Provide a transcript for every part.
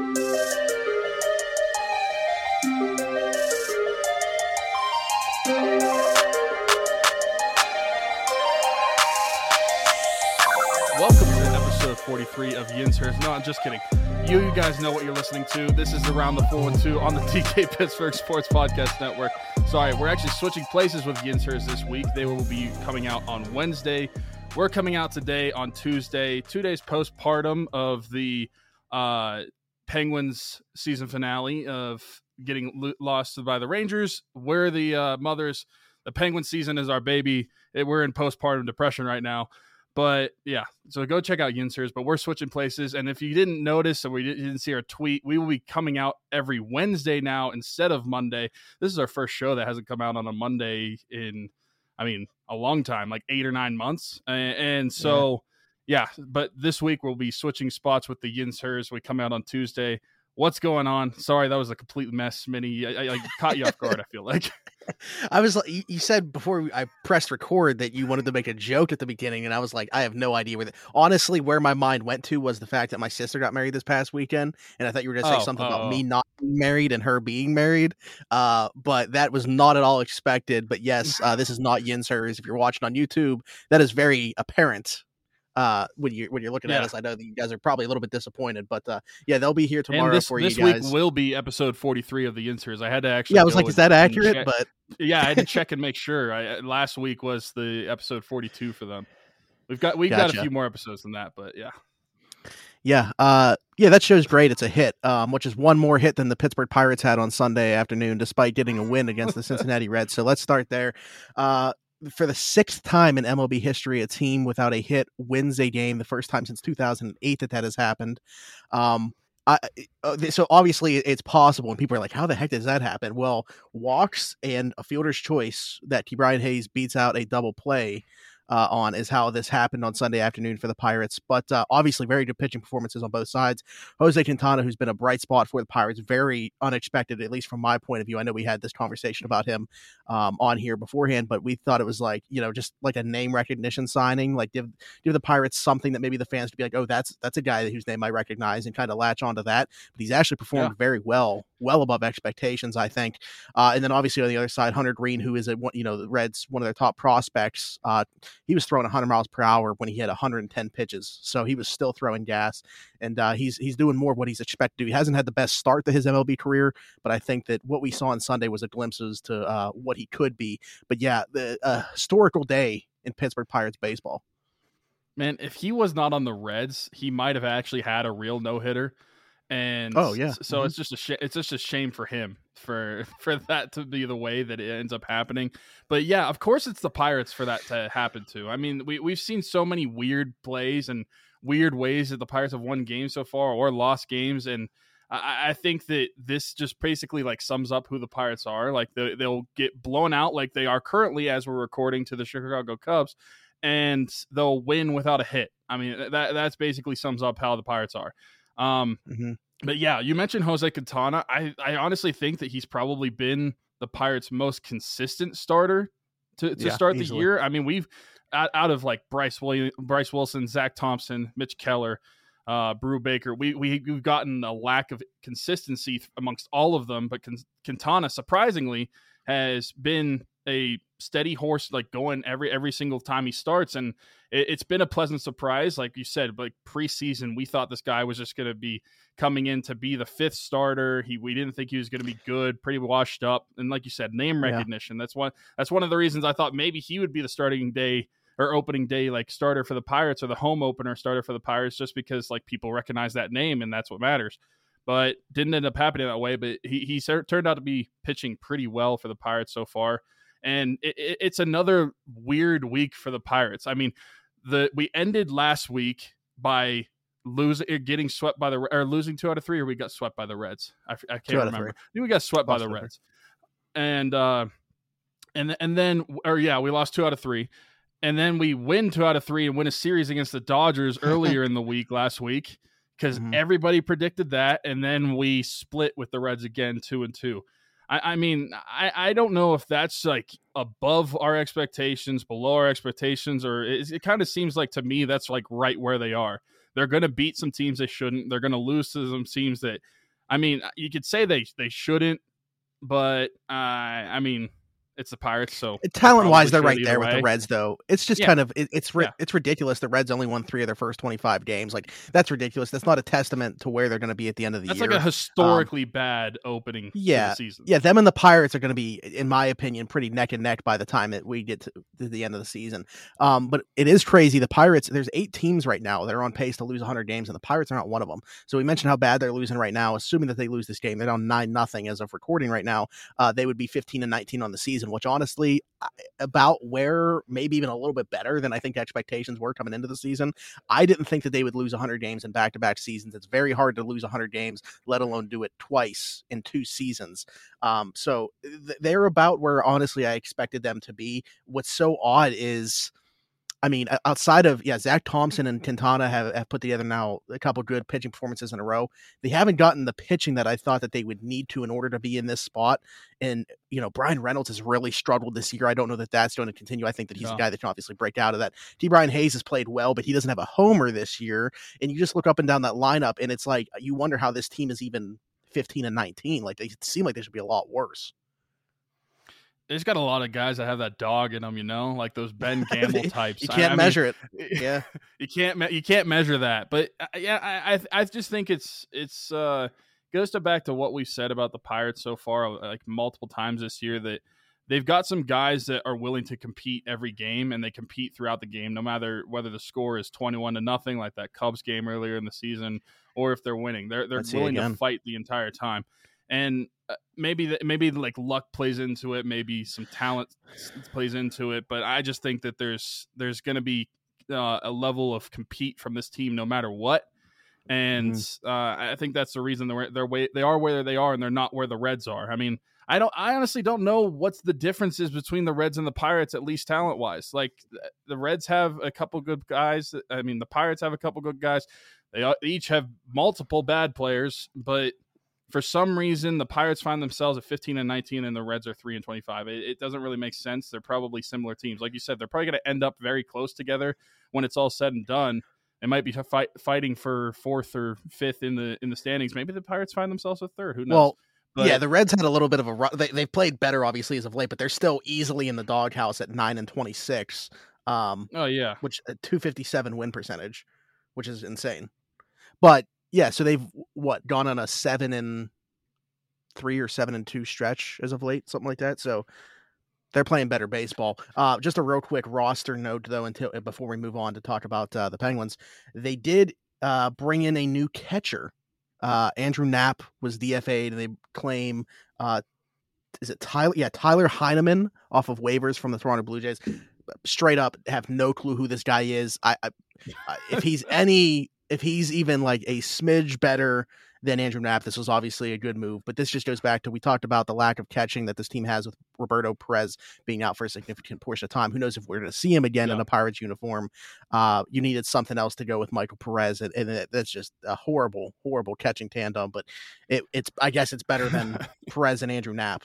Welcome to episode 43 of Yinzers. No, I'm just kidding. You, you guys know what you're listening to. This is Around the 412 on the DK Pittsburgh Sports Podcast Network. Sorry, we're actually switching places with Yinzers this week. They will be coming out on Wednesday. We're coming out today on Tuesday, two days postpartum of the uh, Penguins season finale of getting lo- lost by the Rangers. We're the uh, mothers. The Penguin season is our baby. It, we're in postpartum depression right now. But yeah, so go check out Yinzers. But we're switching places. And if you didn't notice or we didn't see our tweet, we will be coming out every Wednesday now instead of Monday. This is our first show that hasn't come out on a Monday in, I mean, a long time, like eight or nine months. And, and so, yeah. Yeah. but this week we'll be switching spots with the Yinzers. We come out on Tuesday. What's going on? Sorry, that was a complete mess, Minnie. I, I, I caught you off guard. I feel like. I was you said before I pressed record that you wanted to make a joke at the beginning, and I was like, I have no idea where. The, honestly, where my mind went to was the fact that my sister got married this past weekend, and I thought you were going to say Oh, something oh, about me oh. not being married and her being married. Uh, but that was not at all expected. But yes, uh, this is not Yinzers. If you're watching on YouTube, that is very apparent. Uh, when you when you're looking at us, I know that you guys are probably a little bit disappointed, but uh, yeah, they'll be here tomorrow and this, for this you week will be episode 43 of the Yinzers. I had to actually. yeah, I was like, is that accurate? check- But yeah, I had to check and make sure. I, uh, last week was the episode 42 for them. We've got we've got a few more episodes than that, but yeah. Yeah, uh, yeah, that show's great. It's a hit, um, which is one more hit than the Pittsburgh Pirates had on Sunday afternoon, despite getting a win against the Cincinnati Reds. So let's start there. Uh, for the sixth time in MLB history, a team without a hit wins a game. The first time since 2008 that that has happened. Um, I, uh, so obviously it's possible, and people are like, "How the heck does that happen?" Well, walks and a fielder's choice that Brian Hayes beats out a double play uh, on is how this happened on Sunday afternoon for the Pirates. But uh, obviously, very good pitching performances on both sides. Jose Quintana, who's been a bright spot for the Pirates, very unexpected, at least from my point of view. I know we had this conversation about him um, on here beforehand, but we thought it was like you know just like a name recognition signing, like give give the Pirates something that maybe the fans would be like, oh, that's that's a guy whose name I recognize, and kind of latch onto that. But he's actually performed very well, well above expectations, I think. Uh, and then obviously on the other side, Hunter Greene, who is a you know the Reds one of their top prospects. Uh, he was throwing 100 miles per hour when he had 110 pitches, so he was still throwing gas, and uh, he's he's doing more of what he's expected to. He hasn't had the best start to his MLB career, but I think that what we saw on Sunday was a glimpses to uh, what he could be. But yeah, the uh, historical day in Pittsburgh Pirates baseball. Man, if he was not on the Reds, he might have actually had a real no hitter. And Oh, yeah. so Mhm. it's just a sh- it's just a shame for him for for that to be the way that it ends up happening. But yeah, of course it's the Pirates for that to happen to. I mean, we we've seen so many weird plays and weird ways that the Pirates have won games so far or lost games, and I, I think that this just basically like sums up who the Pirates are. Like they, they'll get blown out like they are currently as we're recording to the Chicago Cubs, and they'll win without a hit. I mean, that that's basically sums up how the Pirates are. Um, Mhm. but yeah, you mentioned Jose Quintana. I, I honestly think that he's probably been the Pirates' most consistent starter to, to Yeah, start the easily. year. I mean, we've out, out of like Bryce William, Bryce Wilson, Zach Thompson, Mitch Keller, uh, Brubaker, we, we we've gotten a lack of consistency amongst all of them. But Quintana, surprisingly, has been a steady horse, like going every every single time he starts, and it, it's been a pleasant surprise. Like you said, like preseason, we thought this guy was just going to be coming in to be the fifth starter. He we didn't think he was going to be good, pretty washed up, and like you said, name Yeah. recognition. That's one. That's one of the reasons I thought maybe he would be the starting day or opening day like starter for the Pirates or the home opener starter for the Pirates, just because like people recognize that name and that's what matters. But didn't end up happening that way. But he he turned out to be pitching pretty well for the Pirates so far, and it, it, it's another weird week for the Pirates. I mean, the we ended last week by losing getting swept by the or losing two out of three or we got swept by the reds I can't out of remember. I we got swept by the reds and uh and and then or yeah we lost two out of three and then we win two out of three and win a series against the dodgers earlier in the week last week because Mhm. everybody predicted that and then we split with the reds again two and two I, I mean, I, I don't know if that's like above our expectations, below our expectations, or it, it kind of seems like to me that's like right where they are. they're going to beat some teams they shouldn't. They're going to lose to some teams that, I mean, you could say they they shouldn't, but uh, I mean, it's the Pirates, so talent wise, they're right there with the. Reds. Though it's just Yeah. kind of it, it's ri- Yeah. it's ridiculous. The Reds only won three of their first twenty five games. Like that's ridiculous. That's not a testament to where they're going to be at the end of the that's year. That's like a historically bad opening. yeah, season. Yeah, them and the Pirates are going to be, in my opinion, pretty neck and neck by the time that we get to, to the end of the season. Um, but it is crazy. The Pirates, there's eight teams right now that are on pace to lose 100 games, and the Pirates are not one of them. So we mentioned how bad they're losing right now. Assuming that they lose this game, they're down nine nothing as of recording right now. Uh, they would be 15 and 19 on the season, which honestly, about where maybe even a little bit better than I think expectations were coming into the season. I didn't think that they would lose 100 games in back to back seasons. It's very hard to lose 100 games, let alone do it twice in two seasons. Um, so th- they're about where honestly I expected them to be. What's so odd is, I mean, outside of yeah, Zach Thompson and Quintana have, have put together now a couple good pitching performances in a row. They haven't gotten the pitching that I thought that they would need to in order to be in this spot. And you know, Bryan Reynolds has really struggled this year. I don't know that that's going to continue. I think that he's a guy that can obviously break out of that. Ke'Bryan Hayes has played well, but he doesn't have a homer this year. And you just look up and down that lineup, and it's like you wonder how this team is even 15 and 19. Like they seem like they should be a lot worse. There's got a lot of guys that have that dog in them, you know, like those Ben Gamble types. You can't I mean, measure it. Yeah. you can't me- you can't measure that but uh, yeah I, I i just think it's it's uh goes to back to what we've said about the pirates so far like multiple times this year that they've got some guys that are willing to compete every game and they compete throughout the game no matter whether the score is 21 to nothing like that cubs game earlier in the season or if they're winning they're they're Let's willing to fight the entire time and uh, maybe that maybe like luck plays into it maybe some talent plays into it but i just think that there's there's going to be uh, a level of compete from this team no matter what and Mm-hmm. uh, I think that's the reason they're they're way, they are where they are and they're not where the Reds are. I mean, I don't I honestly don't know what's the differences between the Reds and the Pirates at least talent wise. Like the Reds have a couple good guys. I mean, the Pirates have a couple good guys. They each have multiple bad players, but for some reason the Pirates find themselves at 15 and 19 and the Reds are 3 and 25. It, it doesn't really make sense. They're probably similar teams. Like you said, they're probably going to end up very close together when it's all said and done. They might be fight, fighting for fourth or fifth in the in the standings. Maybe the Pirates find themselves a third. Who knows? Well, But- yeah, the Reds had a little bit of a run. They, they've played better, obviously, as of late, but they're still easily in the doghouse at 9 and 26, um, oh yeah, which a 257 win percentage, which is insane. But yeah, so they've what gone on a 7 and 3 or 7 and 2 stretch as of late, something like that. So they're playing better baseball. Uh, just a real quick roster note, though, until before we move on to talk about uh, the Penguins, they did uh, bring in a new catcher. Uh, Andrew Knapp was DFA'd, and they claim uh, is it Tyler? Yeah, Tyler Heineman off of waivers from the Toronto Blue Jays. Straight up, have no clue who this guy is. I I- if he's any, if he's even like a smidge better than Andrew Knapp, this was obviously a good move. But this just goes back to we talked about the lack of catching that this team has with Roberto Perez being out for a significant portion of time. Who knows if we're going to see him again in a Pirates uniform? Uh, you needed something else to go with Michael Perez, and, and that's just a horrible, horrible catching tandem. But it, it's, I guess, it's better than Perez and Andrew Knapp.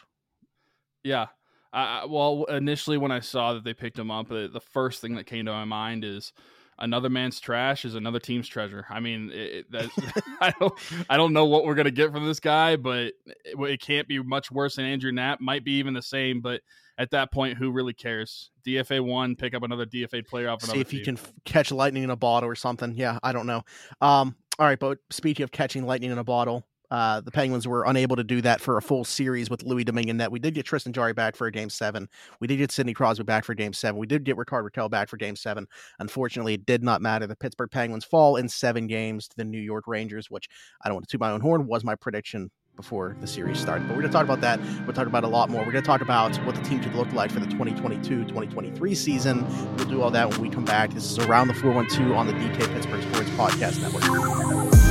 yeah. Well, initially when I saw that they picked him up, the, the first thing that came to my mind is another man's trash is another team's treasure. I mean, it, that, I don't I don't know what we're gonna get from this guy, but it, it can't be much worse than Andrew Knapp. Might be even the same, but at that point, who really cares? DFA one, pick up another DFA player off another see if team. you can f- catch lightning in a bottle or something. Yeah, I don't know. Um, all right, but speaking of catching lightning in a bottle, uh, the Penguins were unable to do that for a full series with Louis Domingue. We did get Tristan Jarry back for a game seven. We did get Sidney Crosby back for game seven. We did get Rickard Rakell back for game seven. Unfortunately, it did not matter. The Pittsburgh Penguins fall in seven games to the New York Rangers, which I don't want to toot my own horn, was my prediction before the series started. But we're going to talk about that. We'll talk about a lot more. We're going to talk about what the team could look like for the 2022-2023 season. We'll do all that when we come back. This is Around the 412 on the DK Pittsburgh Sports Podcast Network.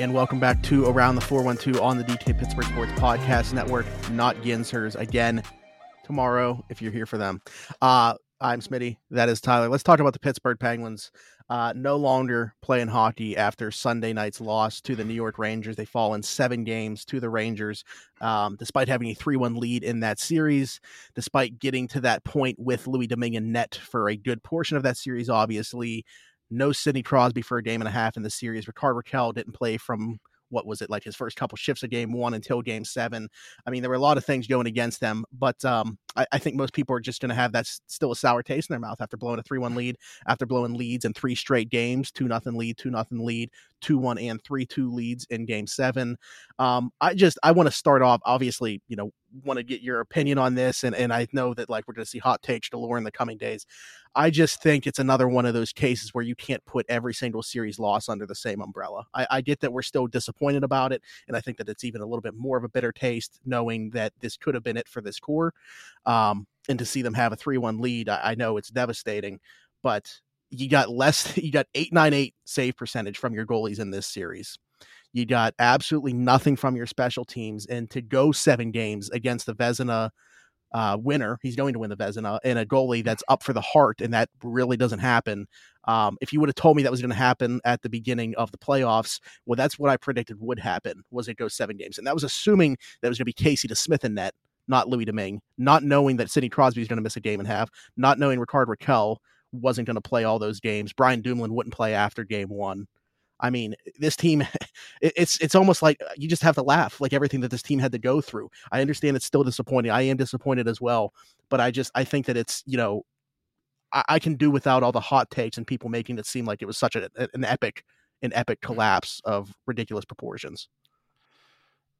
And welcome back to Around the 412 on the DK Pittsburgh Sports Podcast Network. Not Yinzers. Again, tomorrow if you're here for them. Uh, I'm Smitty. That is Tyler. Let's talk about the Pittsburgh Penguins. Uh, no longer playing hockey after Sunday night's loss to the New York Rangers. They fall in seven games to the Rangers, um, despite having a 3 1 lead in that series, despite getting to that point with Louis Domingue net for a good portion of that series, obviously. No Sidney Crosby for a game and a half in the series. Rickard Rakell didn't play from what was it like his first couple shifts of game one until game seven. I mean, there were a lot of things going against them, but um, I, I, think most people are just going to have that still a sour taste in their mouth after blowing a three one lead, after blowing leads in three straight games, two nothing lead, two nothing lead, two one and three two leads in game seven. Um, I just I want to start off obviously, you know, want to get your opinion on this, and and I know that like we're going to see hot takes galore in the coming days. I just think it's another one of those cases where you can't put every single series loss under the same umbrella. I, I get that we're still disappointed about it, and I think that it's even a little bit more of a bitter taste knowing that this could have been it for this core. Um, and to see them have a three-one lead, I, I know it's devastating, but you got less you got 898 save percentage from your goalies in this series you got absolutely nothing from your special teams and to go seven games against the vezina uh, winner he's going to win the vezina and a goalie that's up for the heart, and that really doesn't happen um, if you would have told me that was going to happen at the beginning of the playoffs well that's what i predicted would happen was it go seven games and that was assuming that was going to be casey to DeSmith in net not louis domingue not knowing that sidney crosby is going to miss a game and a half not knowing Rickard Rakell wasn't going to play all those games. Brian Dumoulin wouldn't play after game one. I mean, this team, it's it's almost like uh, you just have to laugh, like everything that this team had to go through. I understand it's still disappointing. I am disappointed as well, but I just I think that it's you know, I, I can do without all the hot takes and people making it seem like it was such a, an epic an epic collapse of ridiculous proportions.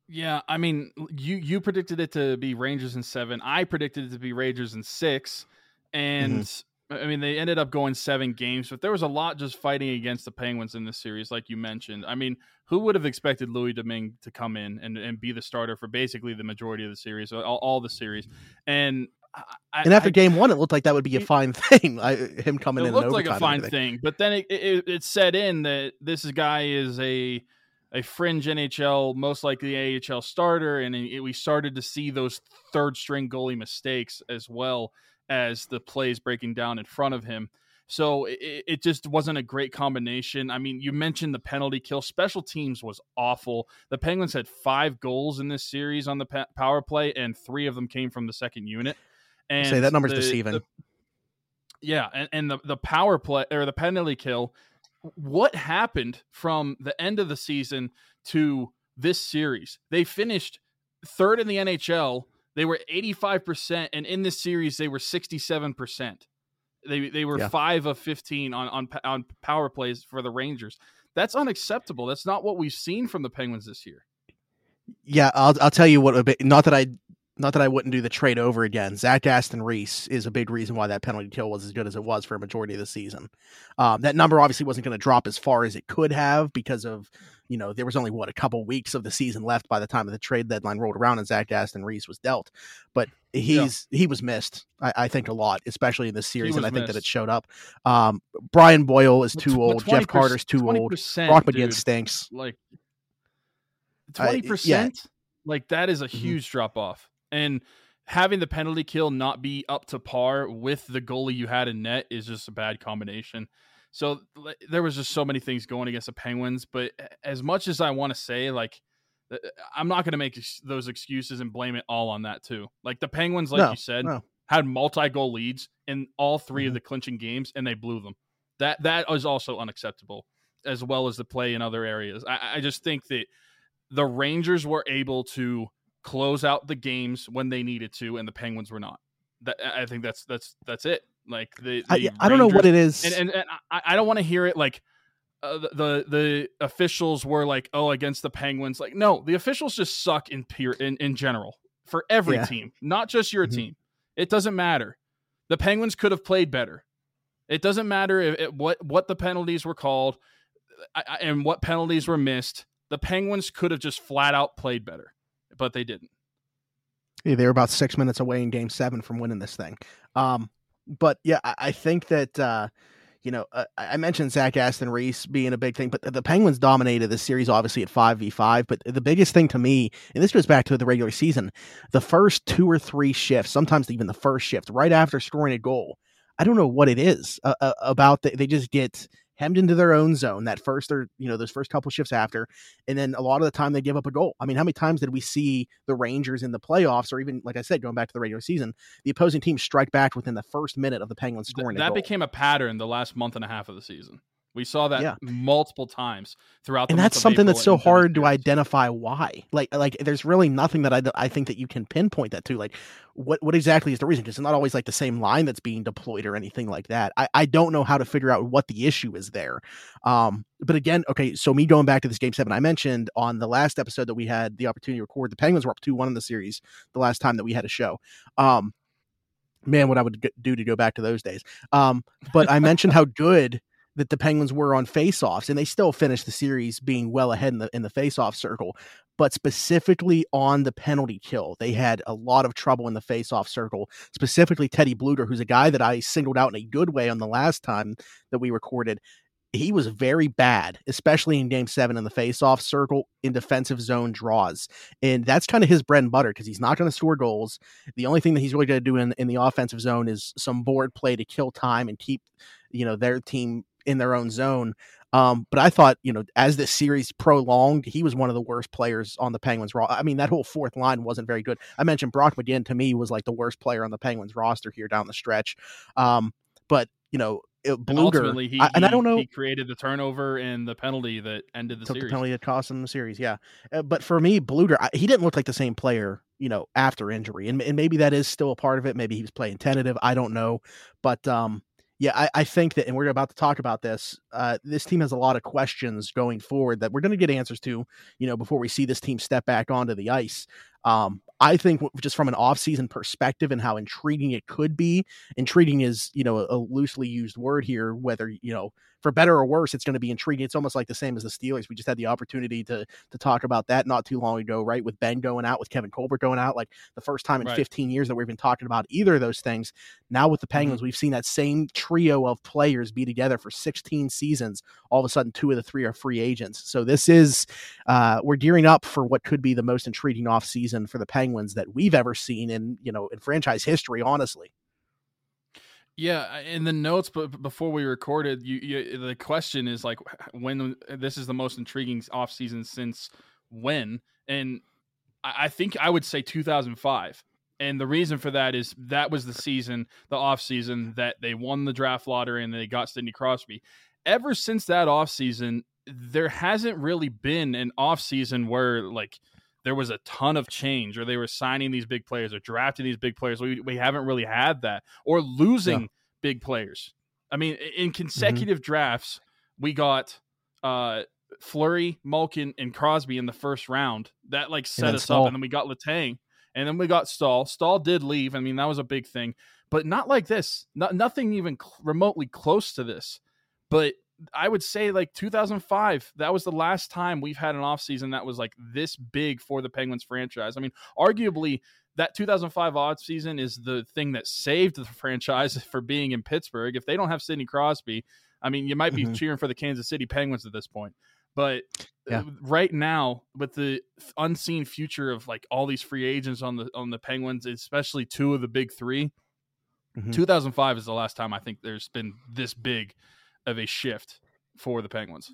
Yeah, I mean, you you predicted it to be Rangers in seven. I predicted it to be Rangers in six, and mm-hmm. I mean, they ended up going seven games, but there was a lot just fighting against the Penguins in this series, like you mentioned. I mean, who would have expected Louis Domingue to come in and, and be the starter for basically the majority of the series, all, all the series? And I, and after I, game one, it looked like that would be a fine thing. I, him coming it in, it looked like a fine thing. But then it, it, it set in that this guy is a a fringe NHL, most likely AHL starter, and we started to see those third string goalie mistakes as well as the plays breaking down in front of him. So it, it, just wasn't a great combination. I mean, you mentioned the penalty kill. Special teams was awful. The Penguins had five goals in this series on the power play, and three of them came from the second unit. And say that number's the, deceiving. The, yeah, and, and the the power play or the penalty kill. What happened from the end of the season to this series? They finished third in the NHL they were 85%, and in this series, they were 67%. They they were yeah. five of 15 on, on on power plays for the Rangers. That's unacceptable. That's not what we've seen from the Penguins this year. Yeah, I'll I'll tell you what. a bit. Not that I not that I wouldn't do the trade over again. Zach Aston Reese is a big reason why that penalty kill was as good as it was for a majority of the season. Um, that number obviously wasn't going to drop as far as it could have because of you know, there was only what a couple weeks of the season left by the time the trade deadline rolled around and Zach Aston Reese was dealt. But he's yeah. he was missed, I, I, think, a lot, especially in this series, and I think that it showed up. Um, Brian Boyle is too old. Jeff Carter's too old. Brock McGinn stinks. Like twenty percent, like that is a mm-hmm. huge mm-hmm. drop off, and having the penalty kill not be up to par with the goalie you had in net is just a bad combination. So there was just so many things going against the Penguins. But as much as I want to say, like, uh, I'm not going to make those excuses and blame it all on that too. Like the Penguins, like no, you said, no. had multi-goal leads in all 3 mm-hmm. of the clinching games, and they blew them. That that is also unacceptable, as well as the play in other areas. I, I just think that the Rangers were able to close out the games when they needed to, and the Penguins were not. That I think that's that's that's it. Like the, the I, I, don't know what it is, and and, and I, I don't want to hear it like uh, the, the, officials were like, oh, against the Penguins. Like, no, the officials just suck in peer in, in general for every yeah. team, not just your mm-hmm. team. It doesn't matter. The Penguins could have played better. It doesn't matter if it, what what the penalties were called and what penalties were missed. The Penguins could have just flat out played better, but they didn't. Yeah, they were about six minutes away in Game Seven from winning this thing. Um, but yeah, I, I think that uh, you know, uh, I mentioned Zach Aston Reese being a big thing, but the Penguins dominated the series obviously at 5v5. But the biggest thing to me, and this goes back to the regular season, the first two or three shifts, sometimes even the first shift, right after scoring a goal, I don't know what it is uh, uh, about. The, they just get hemmed into their own zone that first or you know those first couple shifts after and then a lot of the time they give up a goal. I mean how many times did we see the rangers in the playoffs or even like i said going back to the regular season the opposing team strike back within the first minute of the penguins scoring that became a pattern the last month and a half of the season we saw that yeah. multiple times throughout, the and that's something that's so hard to identify why. Like, like there's really nothing that I, I think that you can pinpoint that to. Like, what what exactly is the reason? Because it's not always like the same line that's being deployed or anything like that. I, I don't know how to figure out what the issue is there. Um, but again, okay, so me going back to this game seven, I mentioned on the last episode that we had the opportunity to record. The Penguins were up two one in the series the last time that we had a show. Um, man, what I would do to go back to those days. Um, but I mentioned how good that the Penguins were on faceoffs, and they still finished the series being well ahead in the in the faceoff circle. But specifically on the penalty kill, they had a lot of trouble in the faceoff circle. Specifically, Teddy Blueger, who's a guy that I singled out in a good way on the last time that we recorded. He was very bad, especially in game seven in the faceoff circle in defensive zone draws. And that's kind of his bread and butter because he's not going to score goals. The only thing that he's really going to do in, in the offensive zone is some board play to kill time and keep, you know, their team in their own zone. Um, but I thought, you know, as this series prolonged, he was one of the worst players on the Penguins. Ro- I mean, that whole fourth line wasn't very good. I mentioned Brock McGinn to me was like the worst player on the Penguins roster here down the stretch. Um, but you know, it, Blueger, and, he, I, and I don't know. He created the turnover and the penalty that ended the took series. The penalty that cost him the series, yeah. Uh, but for me, Blueger, I, he didn't look like the same player, you know, after injury, and, and maybe that is still a part of it. Maybe he was playing tentative. I don't know, but um, yeah, I, I, think that, and we're about to talk about this. Uh, this team has a lot of questions going forward that we're going to get answers to, you know, before we see this team step back onto the ice. Um, I think just from an offseason perspective and how intriguing it could be, intriguing is, you know, a, loosely used word here, whether, you know, for better or worse, it's going to be intriguing. It's almost like the same as the Steelers. We just had the opportunity to to talk about that not too long ago, right? With Ben going out, with Kevin Colbert going out, like the first time in right. 15 years that we've been talking about either of those things. Now with the Penguins, mm-hmm. we've seen that same trio of players be together for 16 seasons. All of a sudden, two of the three are free agents. So this is uh, we're gearing up for what could be the most intriguing off season for the Penguins that we've ever seen in you know in franchise history. Honestly. Yeah, in the notes, but before we recorded, you, you, the question is like when this is the most intriguing off season since when, and I think I would say 2005. And the reason for that is that was the season, the off season that they won the draft lottery and they got Sidney Crosby. Ever since that off season, there hasn't really been an off season where like there was a ton of change or they were signing these big players or drafting these big players. We, we haven't really had that or losing yeah. big players. I mean, in mm-hmm. consecutive mm-hmm. drafts, we got uh, Fleury, Malkin, and Crosby in the first round. That like set us Staal. up. And then we got Letang. And then we got Staal. Staal did leave. I mean, that was a big thing, but not like this. Not, nothing even cl- remotely close to this. But I would say like 2005, that was the last time we've had an offseason that was like this big for the Penguins franchise. I mean, arguably that 2005 odd season is the thing that saved the franchise for being in Pittsburgh. If they don't have Sidney Crosby, I mean, you might be mm-hmm. cheering for the Kansas City Penguins at this point. But yeah. Uh, right now, with the unseen future of like all these free agents on the on the Penguins, especially two of the big 3 mm-hmm. 2005 is the last time I think there's been this big of a shift for the Penguins.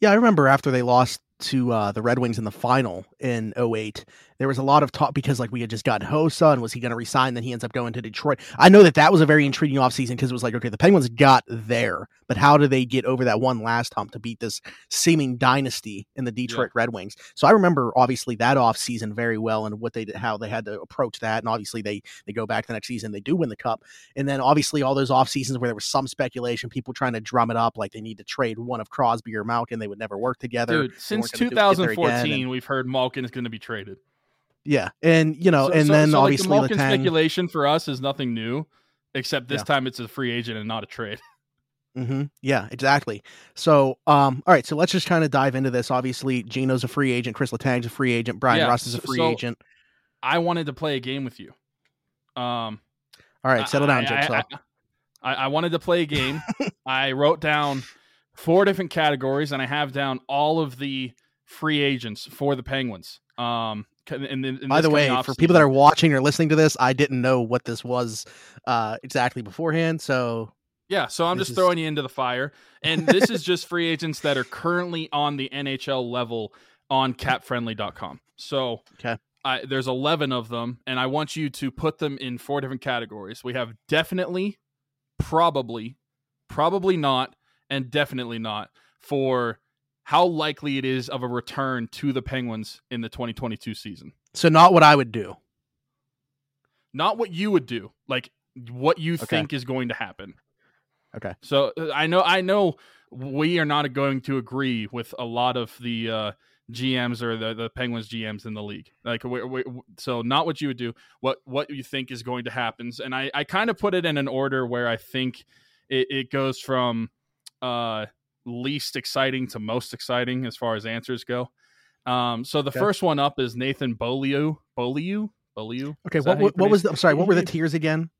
Yeah, I remember after they lost to uh, the Red Wings in the final in 08, there was a lot of talk because like we had just gotten Hossa and was he going to resign? Then he ends up going to Detroit. I know that that was a very intriguing offseason because it was like, okay, the Penguins got there, but how do they get over that one last hump to beat this seeming dynasty in the Detroit yeah. Red Wings? So I remember obviously that offseason very well and what they did, how they had to approach that. And obviously they, they go back the next season, they do win the cup. And then obviously all those off seasons where there was some speculation, people trying to drum it up like they need to trade one of Crosby or Malkin, they would never work together. Dude, since 2014, we've heard Malkin is going to be traded. Yeah, and you know, so, and so, then so obviously like the Letang... speculation for us is nothing new, except this yeah. time it's a free agent and not a trade. Mm-hmm. Yeah, exactly. So, um, all right, so let's just kind of dive into this. Obviously, Gino's a free agent, Chris Letang's a free agent, Bryan yeah, Rust is a free agent. I wanted to play a game with you. Um, all right, settle down, Jigsaw. I, I wanted to play a game. I wrote down four different categories, and I have down all of the free agents for the Penguins. Um, in, in By the way, for people that are watching or listening to this, I didn't know what this was uh, exactly beforehand. So yeah, so I'm just is... throwing you into the fire, and this is just free agents that are currently on the NHL level on CapFriendly.com. So okay. I, there's 11 of them, and I want you to put them in four different categories. We have definitely, probably, probably not, and definitely not for how likely it is of a return to the Penguins in the 2022 season. So not what I would do. Not what you would do. Like what you okay. think is going to happen. Okay. So uh, I know I know we are not going to agree with a lot of the uh, GMs or the, the Penguins GMs in the league. Like we, we, so not what you would do, what what you think is going to happen. And I I kind of put it in an order where I think it, it goes from uh least exciting to most exciting as far as answers go. Um, so the okay. first one up is Nathan Beaulieu. Beaulieu. Beaulieu. Okay. What, what, what was the? I'm sorry. What were the tiers again?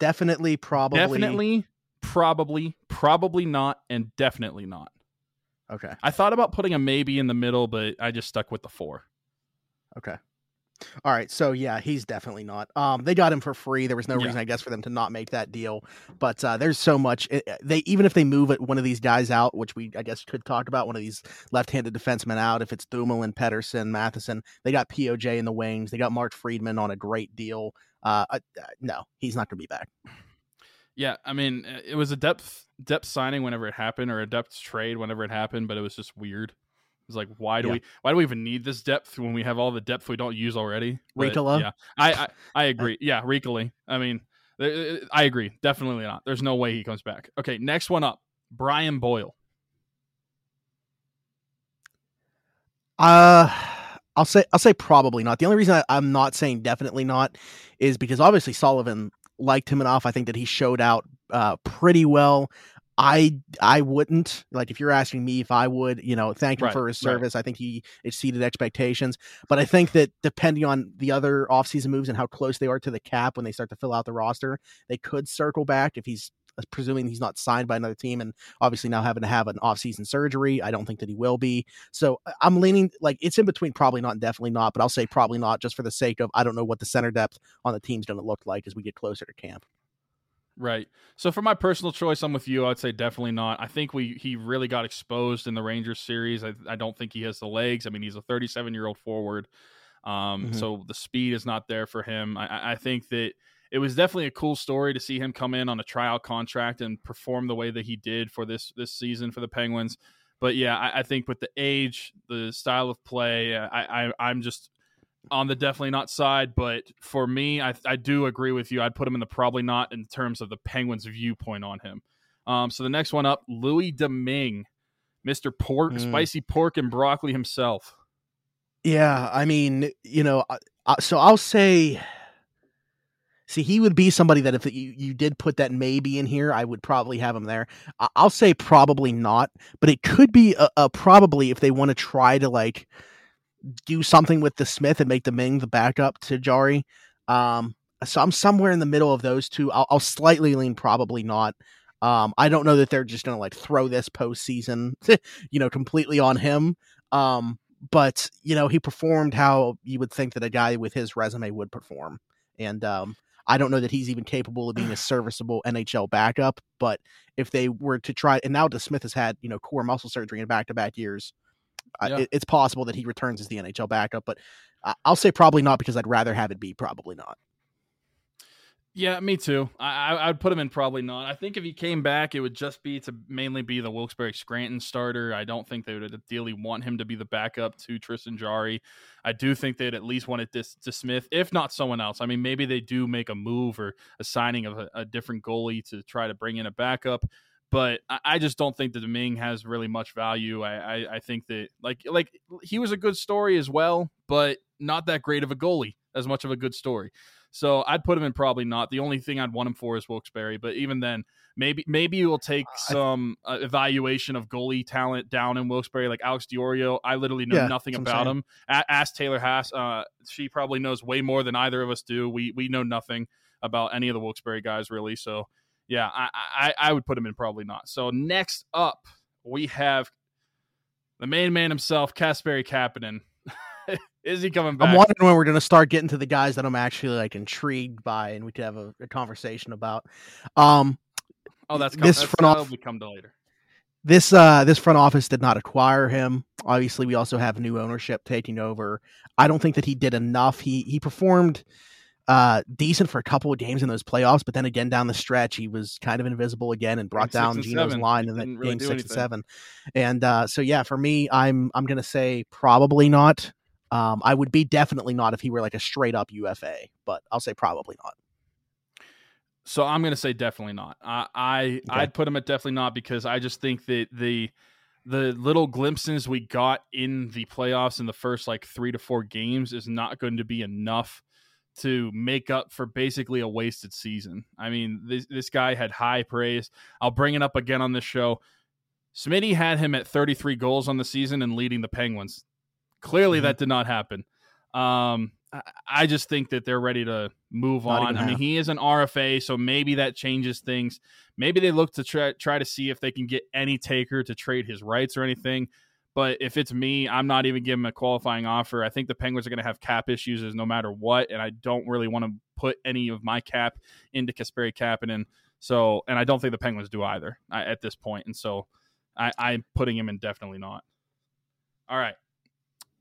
Definitely, probably. Definitely, probably, probably not, and definitely not. Okay. I thought about putting a maybe in the middle, but I just stuck with the four. Okay. All right, so yeah, he's definitely not. Um, they got him for free. There was no yeah. reason, I guess, for them to not make that deal. But uh, there's so much. It, they even if they move it, one of these guys out, which we I guess could talk about, one of these left-handed defensemen out. If it's Dumoulin, Pettersson, Matheson, they got POJ in the wings. They got Mark Friedman on a great deal. Uh, uh, no, he's not going to be back. Yeah, I mean, it was a depth depth signing whenever it happened, or a depth trade whenever it happened, but it was just weird. It's like why do yeah. we why do we even need this depth when we have all the depth we don't use already? Riikola. Yeah, I, I, I agree. Yeah, Riikola. I mean, I agree. Definitely not. There's no way he comes back. Okay, next one up. Brian Boyle. Uh I'll say I'll say probably not. The only reason I, am not saying definitely not is because obviously Sullivan liked him enough. I think that he showed out uh, pretty well. I I wouldn't like if you're asking me if I would, you know, thank him right, for his service. Right. I think he exceeded expectations. But I think that depending on the other offseason moves and how close they are to the cap when they start to fill out the roster, they could circle back if he's uh, presuming he's not signed by another team and obviously now having to have an offseason surgery. I don't think that he will be. So I'm leaning like it's in between probably not and definitely not, but I'll say probably not just for the sake of I don't know what the center depth on the team's going to look like as we get closer to camp. Right. So for my personal choice, I'm with you. I'd say definitely not. I think we he really got exposed in the Rangers series. I, I don't think he has the legs. I mean, he's a 37 year old forward. Um, mm-hmm. so the speed is not there for him. I, I think that it was definitely a cool story to see him come in on a tryout contract and perform the way that he did for this this season for the Penguins. But yeah, I, I think with the age, the style of play, I, I I'm just on the definitely not side, but for me, I, I do agree with you. I'd put him in the probably not in terms of the Penguins' viewpoint on him. Um, so the next one up, Louis Domingue, Mister Pork, mm. Spicy Pork and Broccoli himself. Yeah, I mean, you know, so I'll say, see, he would be somebody that if you, you did put that maybe in here, I would probably have him there. I'll say probably not, but it could be a, a probably if they want to try to like do something with DeSmith and make Domingue the backup to Jarry. Um, so I'm somewhere in the middle of those two. I'll, I'll slightly lean probably not. Um, I don't know that they're just gonna like throw this postseason, you know, completely on him. Um, but you know, he performed how you would think that a guy with his resume would perform, and um, I don't know that he's even capable of being a serviceable NHL backup. But if they were to try, and now DeSmith has had you know core muscle surgery in back to back years, yeah. it, it's possible that he returns as the NHL backup, but I'll say probably not because I'd rather have it be probably not. Yeah, me too. I, I'd put him in probably not. I think if he came back, it would just be to mainly be the Wilkes-Barre Scranton starter. I don't think they would ideally want him to be the backup to Tristan Jarry. I do think they'd at least want it to, to Smith, if not someone else. I mean, maybe they do make a move or a signing of a, a different goalie to try to bring in a backup but I just don't think that Domingue has really much value. I, I, I think that like like he was a good story as well, but not that great of a goalie as much of a good story. So I'd put him in probably not. The only thing I'd want him for is Wilkes-Barre, but even then, maybe maybe you'll take some uh, evaluation of goalie talent down in Wilkes-Barre, like Alex D'Orio. I literally know yeah, nothing about him. A- ask Taylor Haase. Uh, she probably knows way more than either of us do. We we know nothing about any of the Wilkes-Barre guys really. So yeah, I, I I would put him in probably not. So next up, we have the main man himself, Kasperi Kapanen. Is he coming back? I'm wondering when we're going to start getting to the guys that I'm actually like intrigued by, and we could have a, a conversation about. Um, oh, that's this that's, front office come to later. this uh this front office did not acquire him. Obviously, we also have new ownership taking over. I don't think that he did enough. He he performed uh decent for a couple of games in those playoffs, but then again down the stretch he was kind of invisible again and brought Game down and Gino's seven. line in that really game six anything. and seven. And uh so yeah, for me, I'm I'm gonna say probably not. Um I would be definitely not if he were like a straight up UFA, but I'll say probably not. So I'm going to say definitely not. I, I Okay. I'd put him at definitely not because I just think that the the little glimpses we got in the playoffs in the first like three to four games is not going to be enough to make up for basically a wasted season. I mean, this this guy had high praise. I'll bring it up again on this show. Smitty had him at 33 goals on the season and leading the Penguins. Clearly, Mhm. that did not happen. Um, I, I just think that they're ready to move Not on. I mean, he is an RFA, so maybe that changes things. Maybe they look to try try to see if they can get any taker to trade his rights or anything. But if it's me, I'm not even giving him a qualifying offer. I think the Penguins are going to have cap issues as no matter what, and I don't really want to put any of my cap into Kasperi Kapanen. So, and I don't think the Penguins do either I, at this point. And so, I, I'm putting him in definitely not. All right.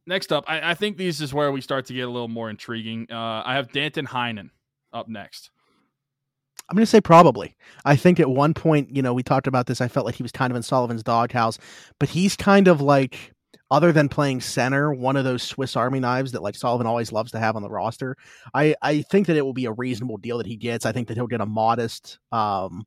Next up, I, I think this is where we start to get a little more intriguing. Uh, I have Danton Heinen up next. I'm going to say probably. I think at one point, you know, we talked about this. I felt like he was kind of in Sullivan's doghouse, but he's kind of like, other than playing center, one of those Swiss Army knives that like Sullivan always loves to have on the roster. I I think that it will be a reasonable deal that he gets. I think that he'll get a modest um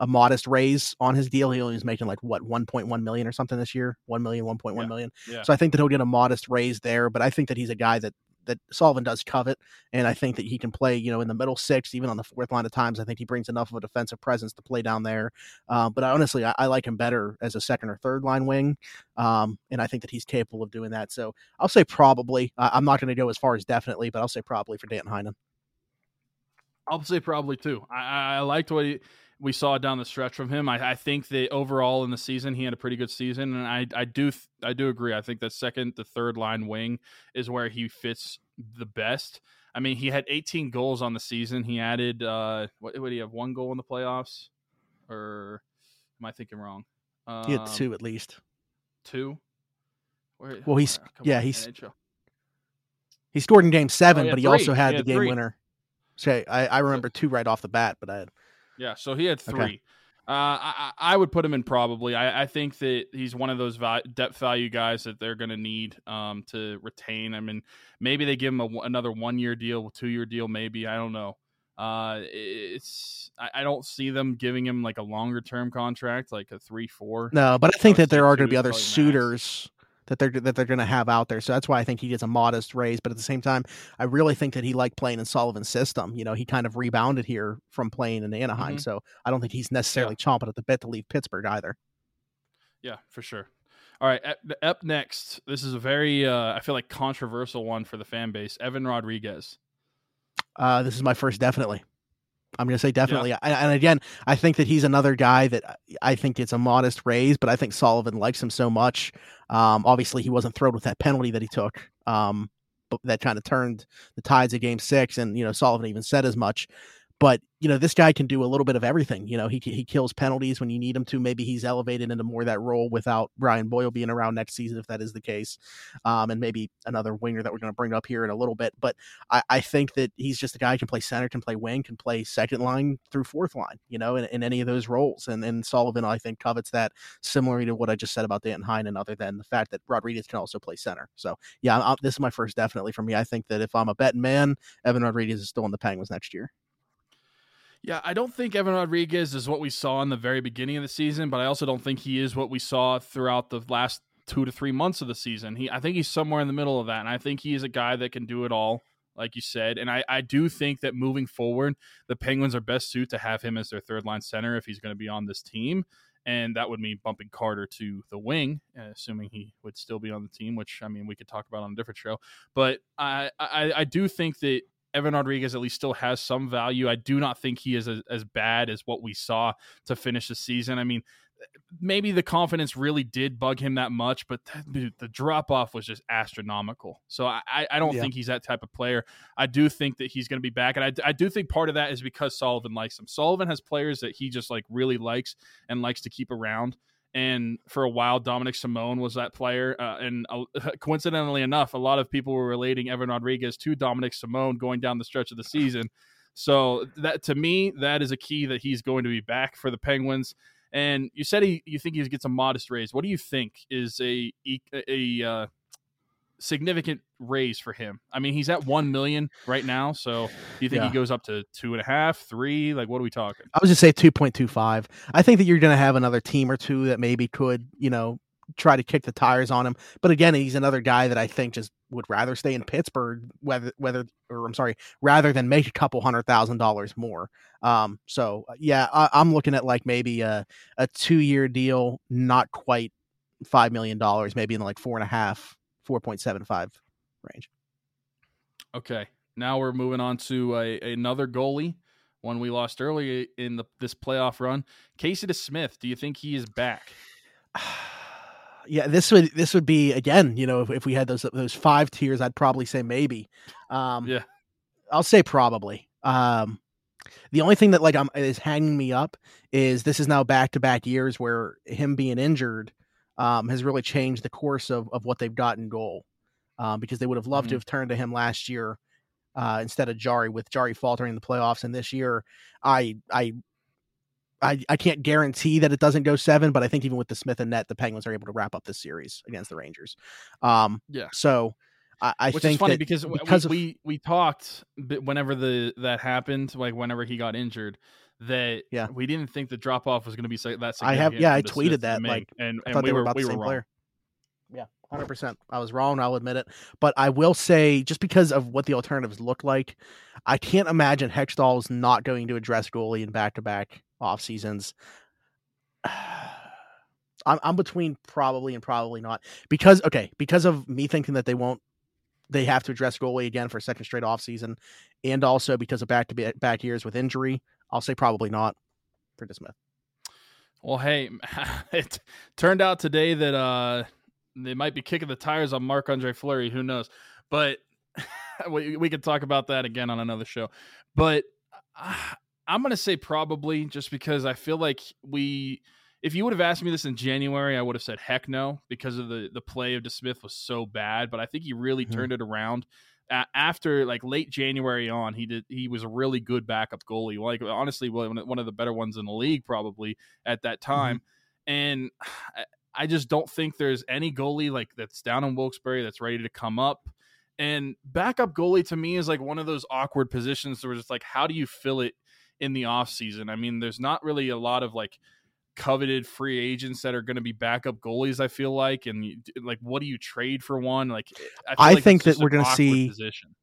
a modest raise on his deal. He only was making like what 1.1 million or something this year, 1 million, 1.1 Yeah. million. Yeah. So I think that he'll get a modest raise there, but I think that he's a guy that that Sullivan does covet, and I think that he can play, you know, in the middle six, even on the fourth line at times. I think he brings enough of a defensive presence to play down there. Um, but honestly, I, I like him better as a second or third line wing, um, and I think that he's capable of doing that. So I'll say probably. I'm not going to go as far as definitely, but I'll say probably for Danton Heinen. I'll say probably too. I I liked what he, we saw down the stretch from him. I, I think that overall in the season he had a pretty good season, and I I do I do agree. I think that second the third line wing is where he fits the best. I mean, he had 18 goals on the season. He added uh, what would he have one goal in the playoffs, or am I thinking wrong? Um, He had two at least. Two. Where, Well, he's- come yeah, on, he's- NHL. He scored in Game Seven, yeah, but he three. also had He the game three. winner. So I, I remember two right off the bat, but I had Yeah, so he had Okay. three. Uh, I, I would put him in probably. I, I think that he's one of those val- depth value guys that they're going to need um, to retain. I mean, maybe they give him a, another one year deal, two year deal, maybe. I don't know. Uh, it's I, I don't see them giving him like a longer term contract, like a three four. No, but I think that there are going to be other suitors that they're that they're going to have out there. So that's why I think he gets a modest raise. But at the same time, I really think that he liked playing in Sullivan's system. You know, he kind of rebounded here from playing in Anaheim. Mhm. So I don't think he's necessarily chomping at the bit to leave Pittsburgh either. Yeah, for sure. All right, up, up next. This is a very uh, I feel like controversial one for the fan base. Evan Rodrigues. Uh, this is my first definitely. I'm going to say definitely. And, and again, I think that he's another guy that I think it's a modest raise, but I think Sullivan likes him so much. Um, obviously, he wasn't thrilled with that penalty that he took. Um, but that kind of turned the tides of Game Six, and you know Sullivan even said as much. But you know this guy can do a little bit of everything. You know he he kills penalties when you need him to. Maybe he's elevated into more that role without Brian Boyle being around next season if that is the case, um, and maybe another winger that we're going to bring up here in a little bit. But I, I think that he's just a guy who can play center, can play wing, can play second line through fourth line. You know, in, in any of those roles. And and Sullivan I think covets that similarly to what I just said about Dan Heinen, other than the fact that Rodrigues can also play center. So yeah, i this is my first definitely for me. I think that if I'm a betting man, Evan Rodrigues is still in the Penguins next year. Yeah, I don't think Evan Rodrigues is what we saw in the very beginning of the season, but I also don't think he is what we saw throughout the last two to three months of the season. He, I think he's somewhere in the middle of that, and I think he is a guy that can do it all, like you said. And I, I do think that moving forward, the Penguins are best suited to have him as their third line center if he's going to be on this team, and that would mean bumping Carter to the wing, uh, assuming he would still be on the team. Which I mean, we could talk about on a different show, but I, I, I do think that Evan Rodrigues at least still has some value. I do not think he is as, as bad as what we saw to finish the season. I mean, maybe the confidence really did bug him that much, but the, the drop off was just astronomical. So I, I don't yeah. think he's that type of player. I do think that he's going to be back, and I, I do think part of that is because Sullivan likes him. Sullivan has players that he just like really likes and likes to keep around. And for a while, Dominic Simone was that player. Uh, and uh, coincidentally enough, a lot of people were relating Evan Rodrigues to Dominic Simone going down the stretch of the season. So that to me, that is a key that he's going to be back for the Penguins. And you said he, you think he gets a modest raise. What do you think is a a, uh, significant raise for him? I mean, he's at one million right now. So do you think yeah. he goes up to two and a half, three? Like, what are we talking? I was just say two point two five. I think that you're going to have another team or two that maybe could, you know, try to kick the tires on him. But again, he's another guy that I think just would rather stay in Pittsburgh, whether whether or I'm sorry, rather than make a couple hundred thousand dollars more. Um, so uh, yeah, I, am looking at like maybe a a two year deal, not quite five million dollars, maybe in like four and a half, four point seven five range. Okay, now we're moving on to a, another goalie, one we lost early in the this playoff run. Casey DeSmith, do you think he is back? yeah, this would this would be again, you know, if, if we had those those five tiers, I'd probably say maybe. Um, yeah, I'll say probably. Um, the only thing that like I'm is hanging me up is this is now back to back years where him being injured um, has really changed the course of of what they've got in goal. Um, because they would have loved mm-hmm. to have turned to him last year uh, instead of Jarry with Jarry faltering in the playoffs. And this year, I I I, I can't guarantee that it doesn't go seven, but I think even with DeSmith and net, the Penguins are able to wrap up this series against the Rangers. Um, yeah. So I, I Which think is funny that because, because we, of, we we talked whenever the that happened, like whenever he got injured, that yeah we didn't think the drop off was going to be so that. I have yeah I tweeted that like and, and we were, were we were wrong. Player. Yeah, hundred percent. I was wrong. I'll admit it. But I will say, just because of what the alternatives look like, I can't imagine Hextall is not going to address goalie in back to back off seasons. I'm I'm between probably and probably not because okay because of me thinking that they won't they have to address goalie again for a second straight off season, and also because of back to back years with injury. I'll say probably not for DeSmith. Well, hey, it turned out today that uh they might be kicking the tires on Marc Andre Fleury. Who knows? But we we could talk about that again on another show. But uh, I'm going to say probably just because I feel like we if you would have asked me this in January, I would have said heck no because of the the play of DeSmith was so bad. But I think he really mm-hmm. turned it around after like late January on. He did he was a really good backup goalie, like honestly one of the better ones in the league probably at that mm-hmm. time. Mm-hmm. And I just don't think there's any goalie like that's down in Wilkes-Barre that's ready to come up. And backup goalie to me is like one of those awkward positions where it's like, how do you fill it in the off season. I mean, there's not really a lot of like coveted free agents that are going to be backup goalies. I feel like, and you, like, what do you trade for one? Like, eh, I, I like think that we're going to see. Position.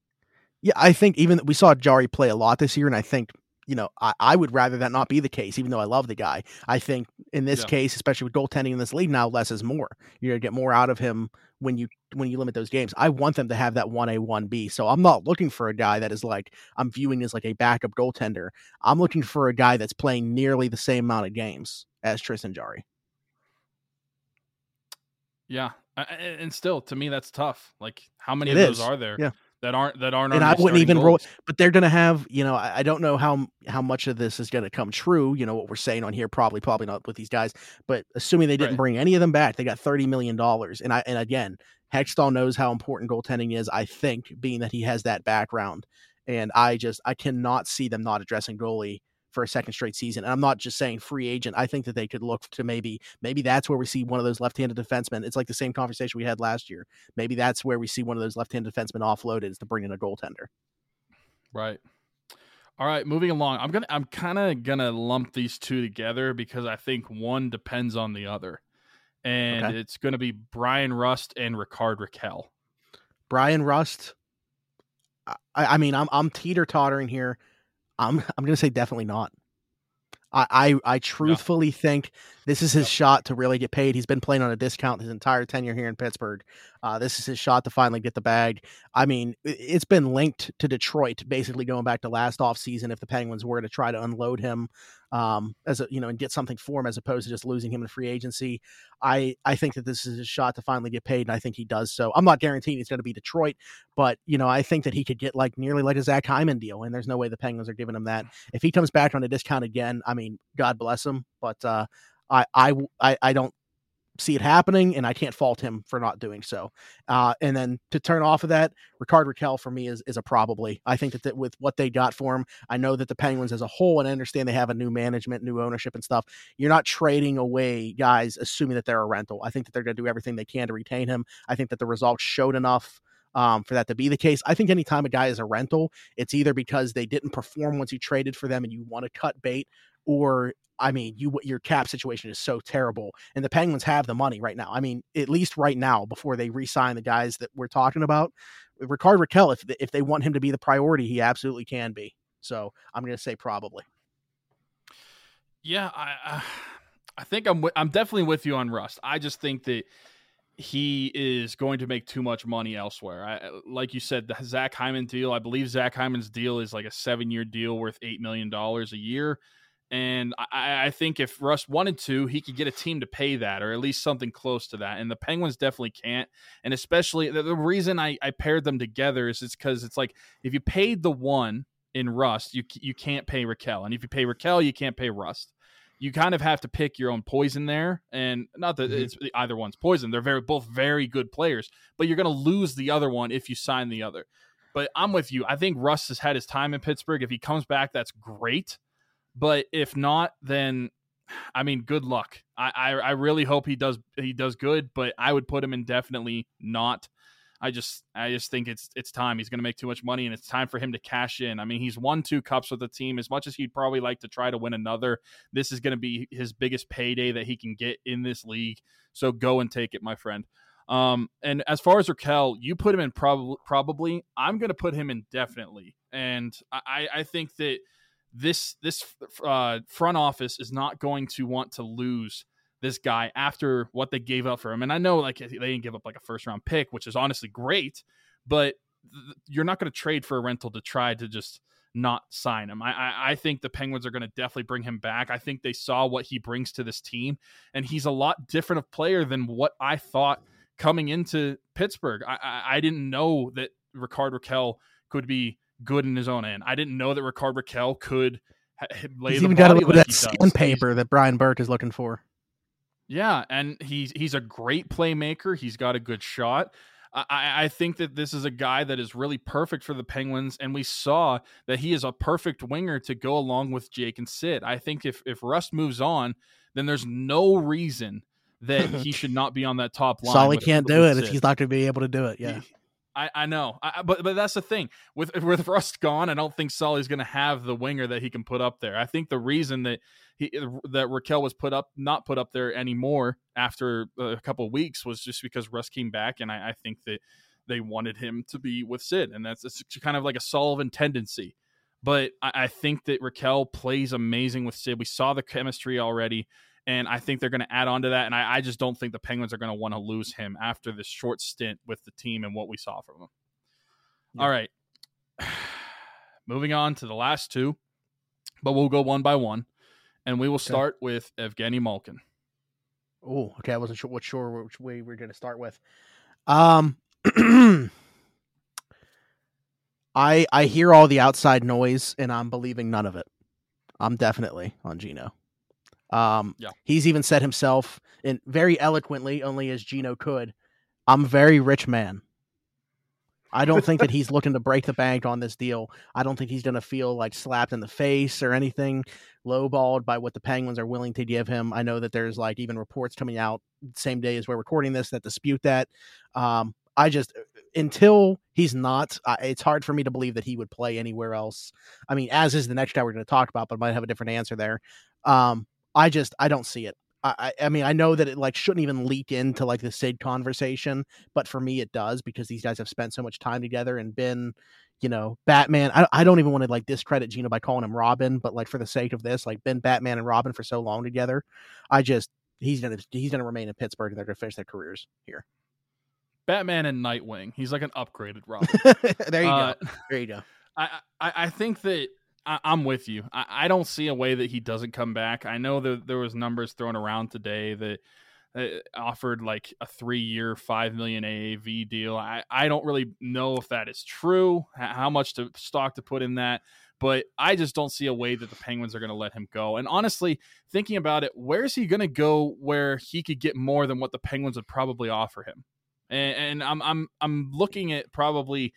Yeah, I think even we saw Jarry play a lot this year, and I think you know, I, I would rather that not be the case, even though I love the guy. I think in this yeah. case, especially with goaltending in this league now, less is more. You're gonna get more out of him when you when you limit those games. I want them to have that one A one B. So I'm not looking for a guy that is like I'm viewing as like a backup goaltender. I'm looking for a guy that's playing nearly the same amount of games as Tristan Jarry. Yeah, and still to me that's tough. Like how many it of those are there? Yeah that aren't that aren't. And I wouldn't even roll. But they're going to have, you know, I, I, don't know how how much of this is going to come true. You know what we're saying on here, probably probably not with these guys. But assuming they didn't right. bring any of them back, they got thirty million dollars. And I and again, Hextall knows how important goaltending is. I think, being that he has that background, and I just I cannot see them not addressing goalie for a second straight season. And I'm not just saying free agent. I think that they could look to maybe maybe that's where we see one of those left-handed defensemen. It's like the same conversation we had last year. Maybe that's where we see one of those left-handed defensemen offloaded is to bring in a goaltender. Right. All right, moving along. I'm gonna I'm kind of gonna lump these two together because I think one depends on the other, and okay. it's gonna be Bryan Rust and Rickard Rakell. Bryan Rust. I, I mean, I'm I'm teeter tottering here I'm I'm gonna say definitely not. I, I, I truthfully think this is his shot to really get paid. He's been playing on a discount his entire tenure here in Pittsburgh. Uh, this is his shot to finally get the bag. I mean, it's been linked to Detroit, basically going back to last offseason if the Penguins were to try to unload him um, as a you know and get something for him as opposed to just losing him in free agency. I I think that this is his shot to finally get paid, and I think he does so. I'm not guaranteeing he's going to be Detroit, but you know I think that he could get like nearly like a Zach Hyman deal, and there's no way the Penguins are giving him that. If he comes back on a discount again, I mean, God bless him, but uh, I, I I don't see it happening, and I can't fault him for not doing so. Uh, and then to turn off of that, Rickard Rakell for me is is a probably. I think that, that with what they got for him, I know that the Penguins as a whole, and I understand they have a new management, new ownership, and stuff. You're not trading away guys assuming that they're a rental. I think that they're going to do everything they can to retain him. I think that the results showed enough. Um, for that to be the case. I think anytime a guy is a rental, it's either because they didn't perform once you traded for them and you want to cut bait, or I mean, you your cap situation is so terrible, and the Penguins have the money right now. I mean, at least right now, before they re-sign the guys that we're talking about, Rickard Rakell, if if they want him to be the priority, he absolutely can be. So I'm going to say probably. Yeah, I I think I'm I'm definitely with you on Rust. I just think that he is going to make too much money elsewhere. I, like you said, the Zach Hyman deal. I believe Zach Hyman's deal is like a seven year deal worth eight million dollars a year. And I, I, think if Rust wanted to, he could get a team to pay that or at least something close to that. And the Penguins definitely can't. And especially the, the reason I, I paired them together is it's because it's like if you paid the one in Rust, you you can't pay Rakell. And if you pay Rakell, you can't pay Rust. You kind of have to pick your own poison there. And not that mm-hmm. it's either one's poison. They're very both very good players, but you're going to lose the other one if you sign the other. But I'm with you. I think Rust has had his time in Pittsburgh. If he comes back, that's great. But if not, then I mean, good luck. I, I, I really hope he does he does good, but I would put him indefinitely not. I just I just think it's it's time. He's going to make too much money, and it's time for him to cash in. I mean, he's won two cups with the team. As much as he'd probably like to try to win another, this is going to be his biggest payday that he can get in this league. So go and take it, my friend. Um, and as far as Rakell, you put him in probably probably. I'm going to put him indefinitely, and I I think that this this uh, front office is not going to want to lose this guy after what they gave up for him. And I know like they didn't give up like a first round pick, which is honestly great, but th- you're not going to trade for a rental to try to just not sign him. I, I, I think the Penguins are going to definitely bring him back. I think they saw what he brings to this team, and he's a lot different of player than what I thought coming into Pittsburgh. I, I, I didn't know that Rickard Rakell could be good in his own end. I didn't know that Rickard Rakell could ha- lay he's the even got a little like bit of that sandpaper that Brian Burke is looking for. Yeah, and he's he's a great playmaker. He's got a good shot. I, I think that this is a guy that is really perfect for the Penguins, and we saw that he is a perfect winger to go along with Jake and Sid. I think if if Rust moves on, then there's no reason that he should not be on that top line. Sully can't do it if he's not going to be able to do it. Yeah. I, I know, I, but but that's the thing with with Rust gone. I don't think Sully's going to have the winger that he can put up there. I think the reason that he that Rakell was put up not put up there anymore after a couple weeks was just because Rust came back, and I, I think that they wanted him to be with Sid, and that's kind of like a Sullivan tendency. But I, I think that Rakell plays amazing with Sid. We saw the chemistry already and I think they're going to add on to that. And I, I just don't think the Penguins are going to want to lose him after this short stint with the team and what we saw from him. Yeah. All right, moving on to the last two, but we'll go one by one, and we will start okay. with Evgeny Malkin. Oh, okay. I wasn't sure what sure which way we are going to start with. Um, I I hear all the outside noise, and I'm believing none of it. I'm definitely on Gino. Um, yeah. He's even said himself, and very eloquently, only as Gino could, I'm a very rich man. I don't think that he's looking to break the bank on this deal. I don't think he's going to feel like slapped in the face or anything, lowballed by what the Penguins are willing to give him. I know that there's like even reports coming out same day as we're recording this that dispute that. Um, I just until he's not, it's hard for me to believe that he would play anywhere else. I mean, as is the next guy we're going to talk about, but I might have a different answer there. Um, I just I don't see it. I, I mean, I know that it like shouldn't even leak into like the Sid conversation, but for me it does because these guys have spent so much time together and been, you know, Batman. I, I don't even want to like discredit Gino by calling him Robin, but like for the sake of this, like been Batman and Robin for so long together, I just he's gonna he's gonna remain in Pittsburgh and they're gonna finish their careers here. Batman and Nightwing. He's like an upgraded Robin. there you uh, go. There you go. I, I, I think that I, am with you. I, I, don't see a way that he doesn't come back. I know that there was numbers thrown around today that, that offered like a three year, five million AAV deal. I, I don't really know if that is true. How much to stock to put in that. But I just don't see a way that the Penguins are going to let him go. And honestly, thinking about it, where's he going to go where he could get more than what the Penguins would probably offer him? And, and I'm I'm I'm looking at probably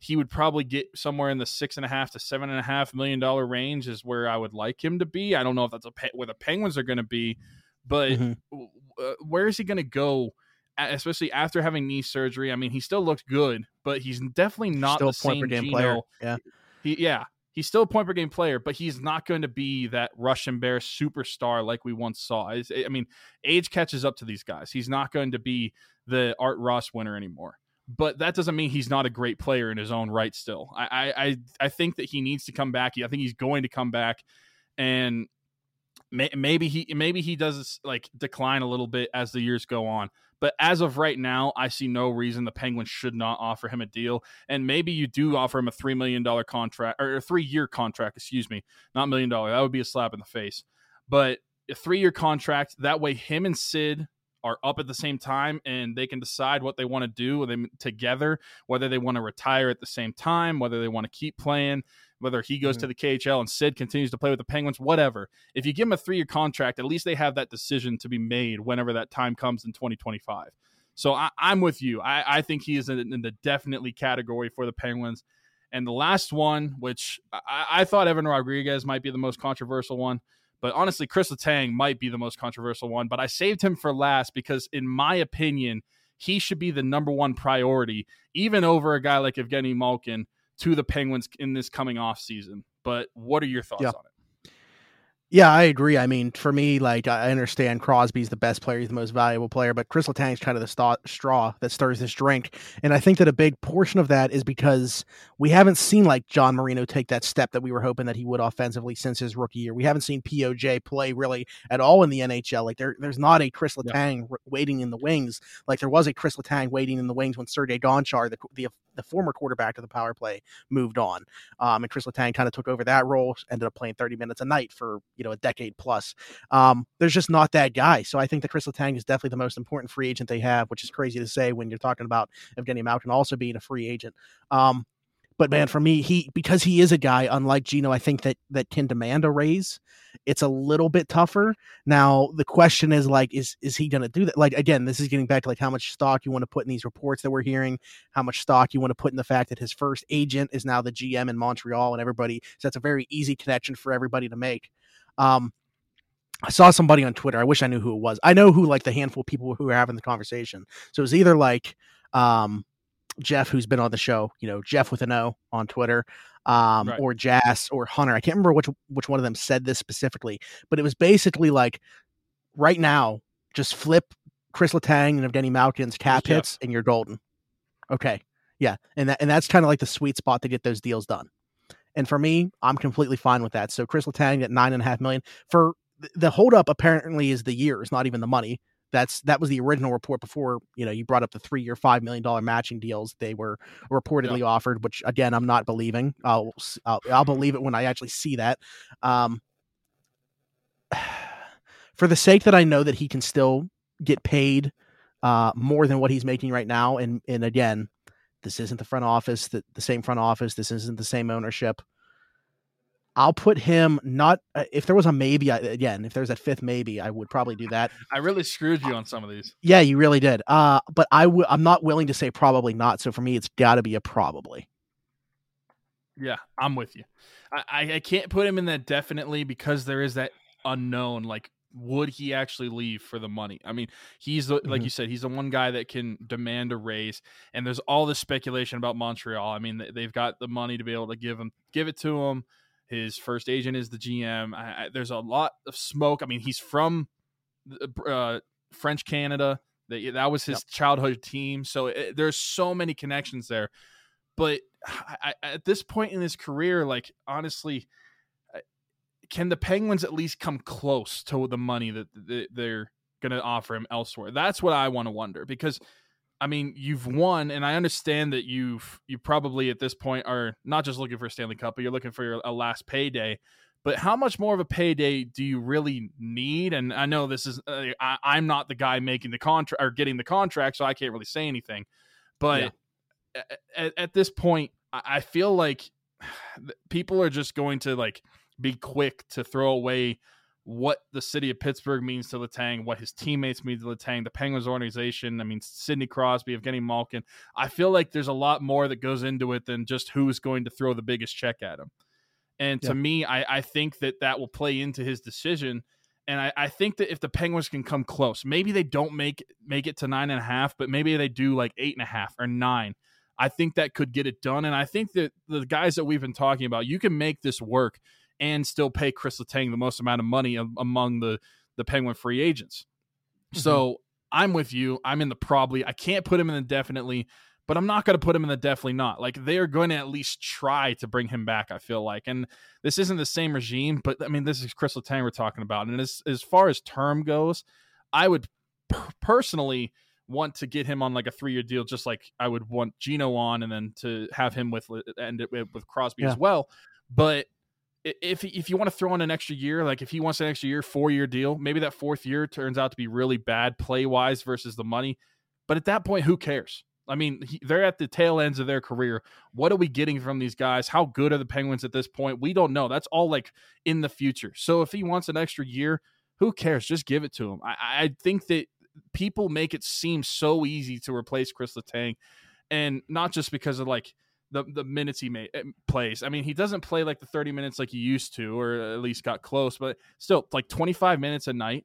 he would probably get somewhere in the six and a half to seven and a half million dollar range is where I would like him to be. I don't know if that's a where the Penguins are going to be, but mm-hmm. uh, where is he going to go? Especially after having knee surgery. I mean, he still looked good, but he's definitely not still the same Gino. player. Yeah, he, yeah, he's still a point per game player, but he's not going to be that Russian bear superstar like we once saw. I mean, age catches up to these guys. He's not going to be the Art Ross winner anymore but that doesn't mean he's not a great player in his own right. Still, I I I think that he needs to come back. I think he's going to come back, and may, maybe he maybe he does like decline a little bit as the years go on. But as of right now, I see no reason the Penguins should not offer him a deal. And maybe you do offer him a three million dollar contract or a three year contract, excuse me, not million dollar. That would be a slap in the face. But a three year contract. That way, him and Sid are up at the same time and they can decide what they want to do them together, whether they want to retire at the same time, whether they want to keep playing, whether he goes mm-hmm. to the KHL and Sid continues to play with the Penguins, whatever. If you give him a three year contract, at least they have that decision to be made whenever that time comes in 2025. So I, am with you. I, I, think he is in, in, the definitely category for the Penguins. And the last one, which I, I thought Evan Rodrigues might be the most controversial one. But honestly, Chris Letang might be the most controversial one. But I saved him for last because, in my opinion, he should be the number one priority, even over a guy like Evgeny Malkin to the Penguins in this coming off season. But what are your thoughts yeah. on it? Yeah, I agree. I mean, for me, like I understand Crosby's the best player, he's the most valuable player, but Chris Letang's kind of the st- straw that stirs this drink, and I think that a big portion of that is because we haven't seen like John Marino take that step that we were hoping that he would offensively since his rookie year. We haven't seen POJ play really at all in the NHL. Like there, there's not a Chris Letang yeah. waiting in the wings like there was a Chris Letang waiting in the wings when Sergei Gonchar, the, the the former quarterback of the power play, moved on. Um, and Chris Letang kind of took over that role, ended up playing 30 minutes a night for, you know, a decade plus. Um, there's just not that guy. So I think that Chris Letang is definitely the most important free agent they have, which is crazy to say when you're talking about Evgeny Malkin also being a free agent. Um, but man, for me, he because he is a guy unlike Gino, I think that that can demand a raise. It's a little bit tougher. Now the question is like, is is he going to do that? Like again, this is getting back to like how much stock you want to put in these reports that we're hearing, how much stock you want to put in the fact that his first agent is now the GM in Montreal, and everybody. So that's a very easy connection for everybody to make. Um, I saw somebody on Twitter. I wish I knew who it was. I know who like the handful of people who are having the conversation. So it was either like um Jeff, who's been on the show, you know, Jeff with an O on Twitter, um, right. or Jazz or Hunter. I can't remember which which one of them said this specifically, but it was basically like right now, just flip Chris Letang and Evgeny Malkin's cap hits, and you're golden. Okay, yeah, and that and that's kind of like the sweet spot to get those deals done. And for me, I'm completely fine with that. So Chris Letang at nine and a half million for the holdup apparently is the years, not even the money. That's that was the original report before you know you brought up the three year five million dollar matching deals they were reportedly offered, which again I'm not believing. I'll, I'll, I'll believe it when I actually see that. Um, for the sake that I know that he can still get paid uh, more than what he's making right now, and and again, this isn't the front office, the, the same front office, this isn't the same ownership. I'll put him not uh, if there was a maybe again if there's a fifth maybe I would probably do that. I really screwed you on some of these. Yeah, you really did. Uh, but I, I'm not willing to say probably not. So for me, it's got to be a probably. Yeah, I'm with you. I, I can't put him in that definitely because there is that unknown. Like, would he actually leave for the money? I mean, he's the, mm-hmm. like you said, he's the one guy that can demand a raise. And there's all this speculation about Montreal. I mean, they've got the money to be able to give him, give it to him his first agent is the GM. I, I, there's a lot of smoke. I mean, he's from uh, French Canada. That that was his yep. childhood team. So it, there's so many connections there. But I, at this point in his career, like honestly, can the Penguins at least come close to the money that they're going to offer him elsewhere? That's what I want to wonder because I mean, you've won, and I understand that you've you probably at this point are not just looking for a Stanley Cup, but you're looking for your, a last payday. But how much more of a payday do you really need? And I know this is uh, I, am not the guy making the contract or getting the contract, so I can't really say anything. But yeah. at, at, this point, I feel like people are just going to like be quick to throw away what the city of Pittsburgh means to Letang, what his teammates mean to Letang, the Penguins organization. I mean, Sidney Crosby, Evgeny Malkin. I feel like there's a lot more that goes into it than just who's going to throw the biggest check at him. And to yeah. me, I, I think that that will play into his decision. And I, I think that if the Penguins can come close, maybe they don't make make it to nine and a half, but maybe they do like eight and a half or nine. I think that could get it done. And I think that the guys that we've been talking about, you can make this work and still pay Chris Letang the most amount of money among the the Penguin free agents. Mm-hmm. So I'm with you. I'm in the probably. I can't put him in the definitely, but I'm not going to put him in the definitely not. Like they are going to at least try to bring him back. I feel like, and this isn't the same regime, but I mean this is Chris Letang we're talking about. And as as far as term goes, I would personally want to get him on like a three year deal, just like I would want Gino on, and then to have him with and with Crosby yeah. as well. But if if you want to throw in an extra year, like if he wants an extra year, four year deal, maybe that fourth year turns out to be really bad play wise versus the money. But at that point, who cares? I mean, he, they're at the tail ends of their career. What are we getting from these guys? How good are the Penguins at this point? We don't know. That's all like in the future. So if he wants an extra year, who cares? Just give it to him. I, I think that people make it seem so easy to replace Chris Letang, and not just because of like the the minutes he made, eh, plays. I mean, he doesn't play like the 30 minutes like he used to, or at least got close, but still like 25 minutes a night.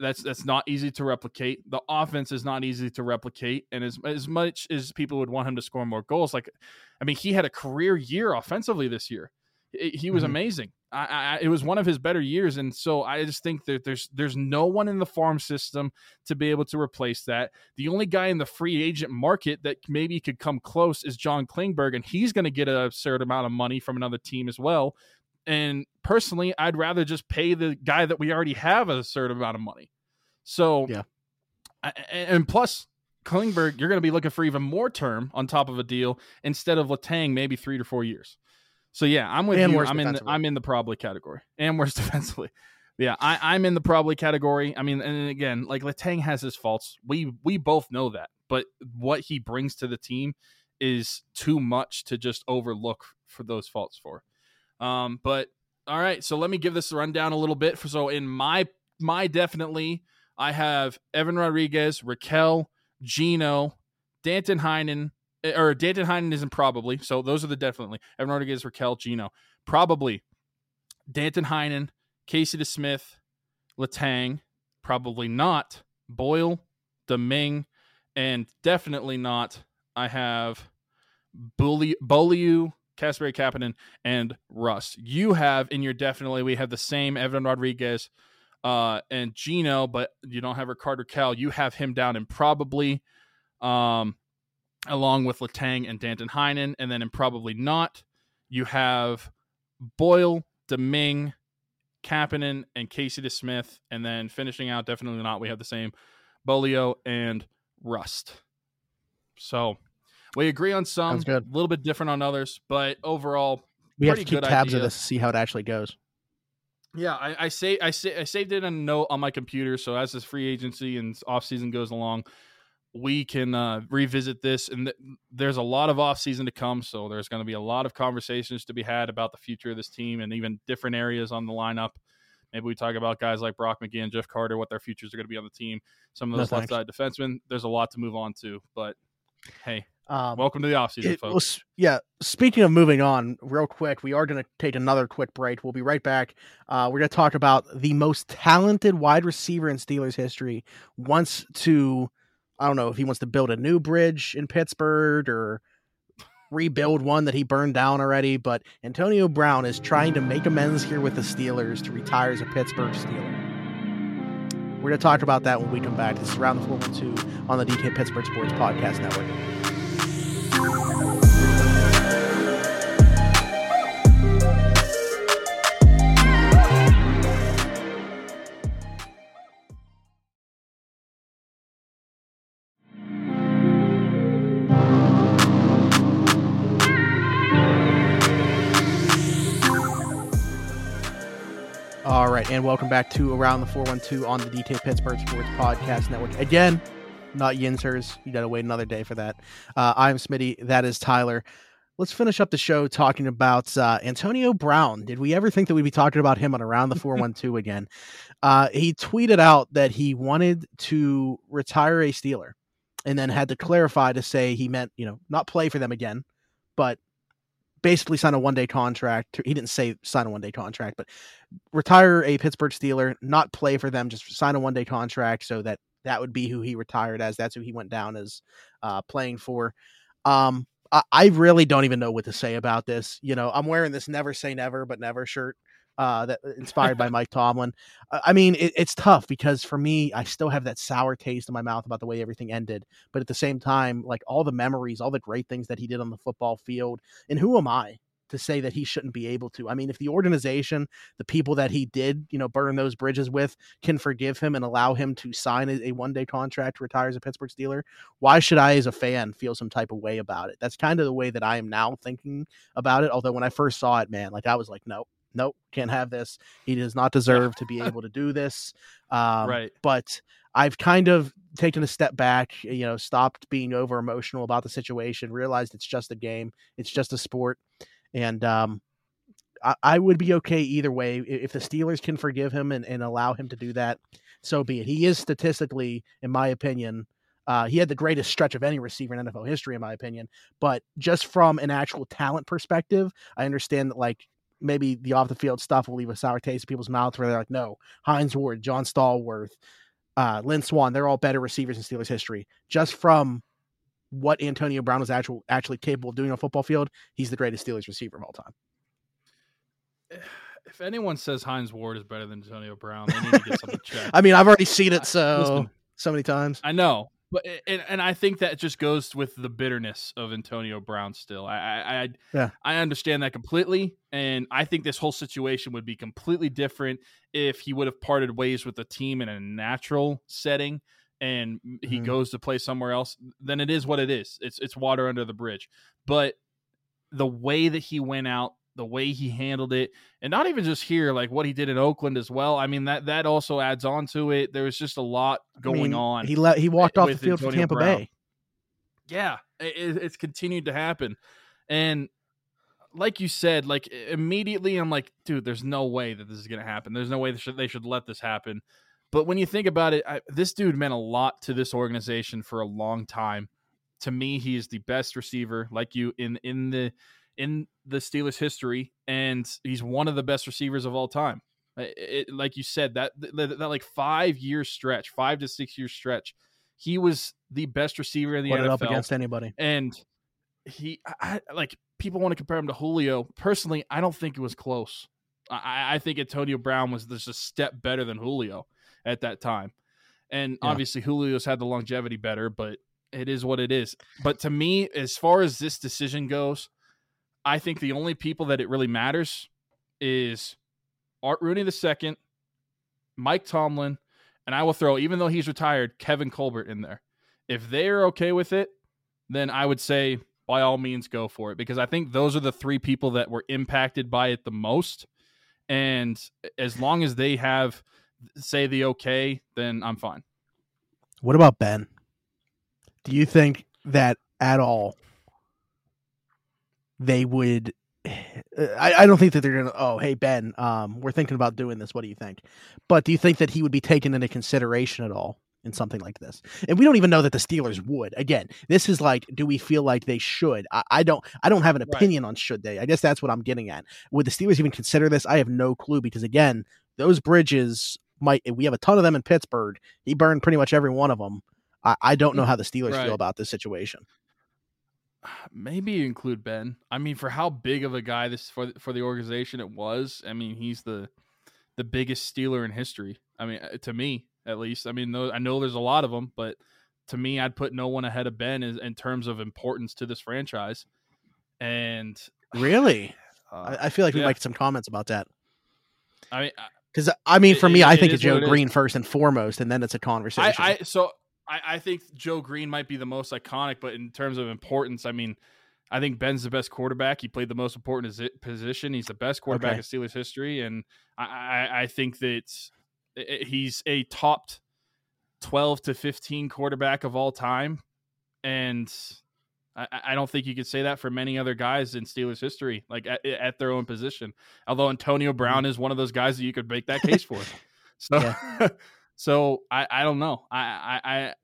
That's that's not easy to replicate. The offense is not easy to replicate, and as as much as people would want him to score more goals, like, I mean, he had a career year offensively this year. He was mm-hmm. amazing. I, I, it was one of his better years, and so I just think that there's there's no one in the farm system to be able to replace that. The only guy in the free agent market that maybe could come close is John Klingberg, and he's going to get a certain amount of money from another team as well. And personally, I'd rather just pay the guy that we already have a certain amount of money. So yeah, and plus Klingberg, you're going to be looking for even more term on top of a deal instead of Letang, maybe three to four years. So yeah, I'm with and you. I'm in the, I'm in the probably category and worse defensively. Yeah, I, am in the probably category. I mean, and again, like Letang has his faults. We we both know that, but what he brings to the team is too much to just overlook for those faults for. Um, but all right, so let me give this a rundown a little bit. For so in my my definitely, I have Evan Rodrigues, Rakell, Gino, Danton Heinen, or Danton Heinen isn't probably. So those are the definitely. Evan Rodrigues, Rakell, Gino. Probably Danton Heinen, Casey DeSmith, Letang. Probably not Boyle, Domingue, and definitely not. I have Beaulieu, Kasperi Kapanen, and Rust. You have in your definitely, we have the same Evan Rodrigues uh, and Gino, but you don't have Rickard Cal. You have him down in probably. Um, along with Letang and Danton Heinen. And then in Probably Not, you have Boyle, Domingue, Kapanen, and Casey DeSmith. And then finishing out, definitely not, we have the same Beaulieu and Rust. So we agree on some, a little bit different on others, but overall, we have to keep tabs idea. of this to see how it actually goes. Yeah, I, I say I say I saved it in a note on my computer. So as this free agency and off season goes along, we can uh, revisit this. And th- there's a lot of offseason to come. So there's going to be a lot of conversations to be had about the future of this team and even different areas on the lineup. Maybe we talk about guys like Brock McGinn, Jeff Carter, what their futures are going to be on the team. Some of those no, left side defensemen. There's a lot to move on to. But hey, um, welcome to the offseason, folks. Was, yeah. Speaking of moving on, real quick, we are going to take another quick break. We'll be right back. Uh, we're going to talk about the most talented wide receiver in Steelers history. Wants to I don't know if he wants to build a new bridge in Pittsburgh or rebuild one that he burned down already, but Antonio Brown is trying to make amends here with the Steelers to retire as a Pittsburgh Steeler. We're going to talk about that when we come back. This is Around the 412 on the DK Pittsburgh Sports Podcast Network. Right, and welcome back to Around the 412 on the DK Pittsburgh Sports Podcast Network. Again, not Yinzers. You got to wait another day for that. Uh, I'm Smitty. That is Tyler. Let's finish up the show talking about uh, Antonio Brown. Did we ever think that we'd be talking about him on Around the 412 again? Uh, he tweeted out that he wanted to retire a Steeler and then had to clarify to say he meant, you know, not play for them again, but basically sign a one day contract. He didn't say sign a one day contract, but retire a Pittsburgh Steeler, not play for them, just sign a one day contract so that that would be who he retired as. That's who he went down as uh, playing for. Um, I, I really don't even know what to say about this. You know, I'm wearing this never say never, but never shirt uh, that inspired by Mike Tomlin. I mean, it, it's tough because for me, I still have that sour taste in my mouth about the way everything ended. But at the same time, like all the memories, all the great things that he did on the football field, and who am I to say that he shouldn't be able to? I mean, if the organization, the people that he did, you know, burn those bridges with, can forgive him and allow him to sign a, a one day contract, retire as a Pittsburgh Steeler, why should I, as a fan, feel some type of way about it? That's kind of the way that I am now thinking about it. Although when I first saw it, man, like I was like, no, nope, can't have this. He does not deserve to be able to do this. Um, Right. But I've kind of taken a step back, you know, stopped being over emotional about the situation, realized it's just a game, it's just a sport. And um, I, I would be okay either way. If the Steelers can forgive him and, and allow him to do that, so be it. He is statistically, in my opinion, uh, he had the greatest stretch of any receiver in NFL history, in my opinion. But just from an actual talent perspective, I understand that like maybe the off the field stuff will leave a sour taste in people's mouths where they're like, no, Hines Ward, John Stallworth, uh, Lynn Swann, they're all better receivers in Steelers history. Just from what Antonio Brown was actual, actually capable of doing on a football field, he's the greatest Steelers receiver of all time. If anyone says Hines Ward is better than Antonio Brown, they need to get something checked. I mean, I've already seen it so Listen. so many times. I know, but and, and I think that just goes with the bitterness of Antonio Brown. Still, I I I, Yeah. I understand that completely, and I think this whole situation would be completely different if he would have parted ways with the team in a natural setting, and he Mhm. goes to play somewhere else. Then it is what it is. It's it's water under the bridge. But the way that he went out the way he handled it and not even just here like what he did in oakland as well i mean that that also adds on to it there was just a lot I going mean, on He let he walked off the field for Tampa Brown. Bay. yeah it, it's continued to happen and like you said like immediately i'm like dude there's no way that this is going to happen there's no way they should, they should let this happen but when you think about it I, this dude meant a lot to this organization for a long time to me he is the best receiver like you in in the in the Steelers history and he's one of the best receivers of all time It- it- like you said that, that that like 5 year stretch 5 to 6 year stretch he was the best receiver in the Put NFL up against anybody. and he I, I- like people want to compare him to Julio. Personally, I don't think it was close. I, I think Antonio Brown was just a step better than Julio at that time, and Yeah. obviously Julio's had the longevity better, but it is what it is. But to me, as far as this decision goes, I think the only people that it really matters is Art Rooney the second, Mike Tomlin, and I will throw, even though he's retired, Kevin Colbert in there. If they're okay with it, then I would say by all means go for it because I think those are the three people that were impacted by it the most. And as long as they have say the okay, then I'm fine. What about Ben? Do you think that at all they would? I, I don't think that they're gonna. Oh, hey Ben, um, we're thinking about doing this. What do you think? But do you think that he would be taken into consideration at all in something like this? And we don't even know that the Steelers would. Again, this is like, do we feel like they should? I, I don't. I don't have an Right. opinion on should they. I guess that's what I'm getting at. Would the Steelers even consider this? I have no clue because again, those bridges might. We have a ton of them in Pittsburgh. He burned pretty much every one of them. I, I don't know how the Steelers Right. feel about this situation. Maybe include Ben. I mean, for how big of a guy this for for the organization it was. I mean, he's the the biggest Steeler in history. I mean, uh, to me, at least. I mean, I know there's a lot of them, but to me, I'd put no one ahead of Ben in terms of importance to this franchise. And really, uh, I, feel like we yeah. might get some comments about that. I mean, because I mean, for it, me, it, I think it's Joe Greene is. first and foremost, and then it's a conversation. I, I so I, I think Joe Greene might be the most iconic, but in terms of importance, I mean, I think Ben's the best quarterback. He played the most important position. He's the best quarterback okay. in Steelers history, and I, I, I think that eh, eh, he's a top twelve to fifteen quarterback of all time, and I, I, don't think you could say that for many other guys in Steelers history, like at, eh, at, their own position. Although Antonio mm-hmm. Brown is one of those guys that you could make that case for. So, so I, I don't know. I, I, I,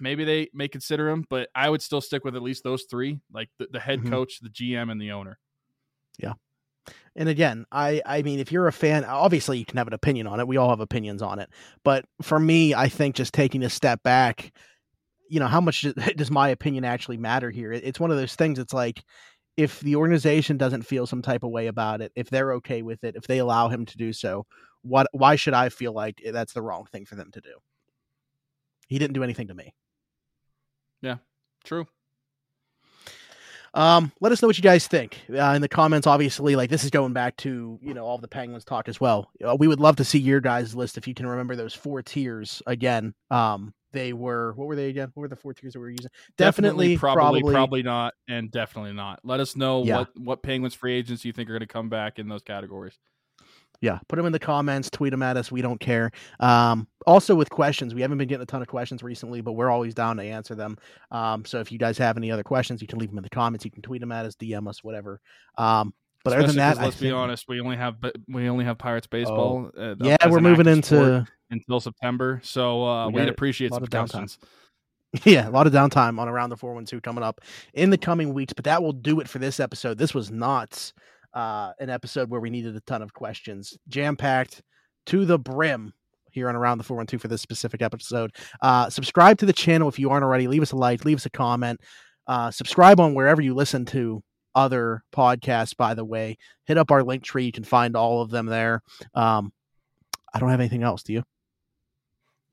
maybe they may consider him, but I would still stick with at least those three, like the, the head mm-hmm. coach, the GM, and the owner. Yeah. And again, I I mean, if you're a fan, obviously you can have an opinion on it. We all have opinions on it. But for me, I think just taking a step back, you know, how much does my opinion actually matter here? It's one of those things. It's like if the organization doesn't feel some type of way about it, if they're okay with it, if they allow him to do so, what? Why should I feel like that's the wrong thing for them to do? He didn't do anything to me. Yeah, true. Um, let us know what you guys think uh, in the comments. Obviously, like this is going back to you know all the Penguins talk as well. Uh, we would love to see your guys' list if you can remember those four tiers again. Um, they were what were they again? What were the four tiers that we were using? Definitely, definitely probably, probably, probably not, and definitely not. Let us know yeah. what what Penguins free agents you think are going to come back in those categories yeah put them in the comments tweet them at us we don't care. Um, also with questions we haven't been getting a ton of questions recently but we're always down to answer them. Um, so if you guys have any other questions you can leave them in the comments you can tweet them at us dm us whatever. Um, but Especially other than that let's be honest we only have we only have pirates baseball oh. uh, yeah we're moving into until september so uh, we would appreciate some questions Yeah, a lot of downtime on around the 412 coming up in the coming weeks, but that will do it for this episode. This was nuts uh, an episode where we needed a ton of questions, jam packed to the brim here on Around the 412 for this specific episode. Uh, subscribe to the channel if you aren't already. Leave us a like, leave us a comment. Uh, subscribe on wherever you listen to other podcasts, by the way. Hit up our link tree. You can find all of them there. Um, I don't have anything else. Do you?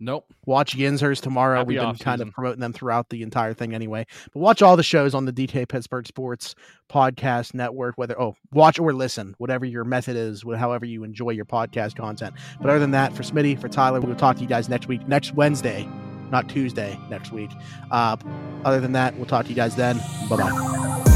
Nope. Watch Yinzers tomorrow. Happy We've been kind of promoting them throughout the entire thing anyway. But watch all the shows on the DK Pittsburgh Sports Podcast Network, whether, oh, watch or listen, whatever your method is, however you enjoy your podcast content. But other than that, for Smitty, for Tyler, we'll talk to you guys next week, next Wednesday, not Tuesday, next week. Uh, other than that, we'll talk to you guys then. Bye bye.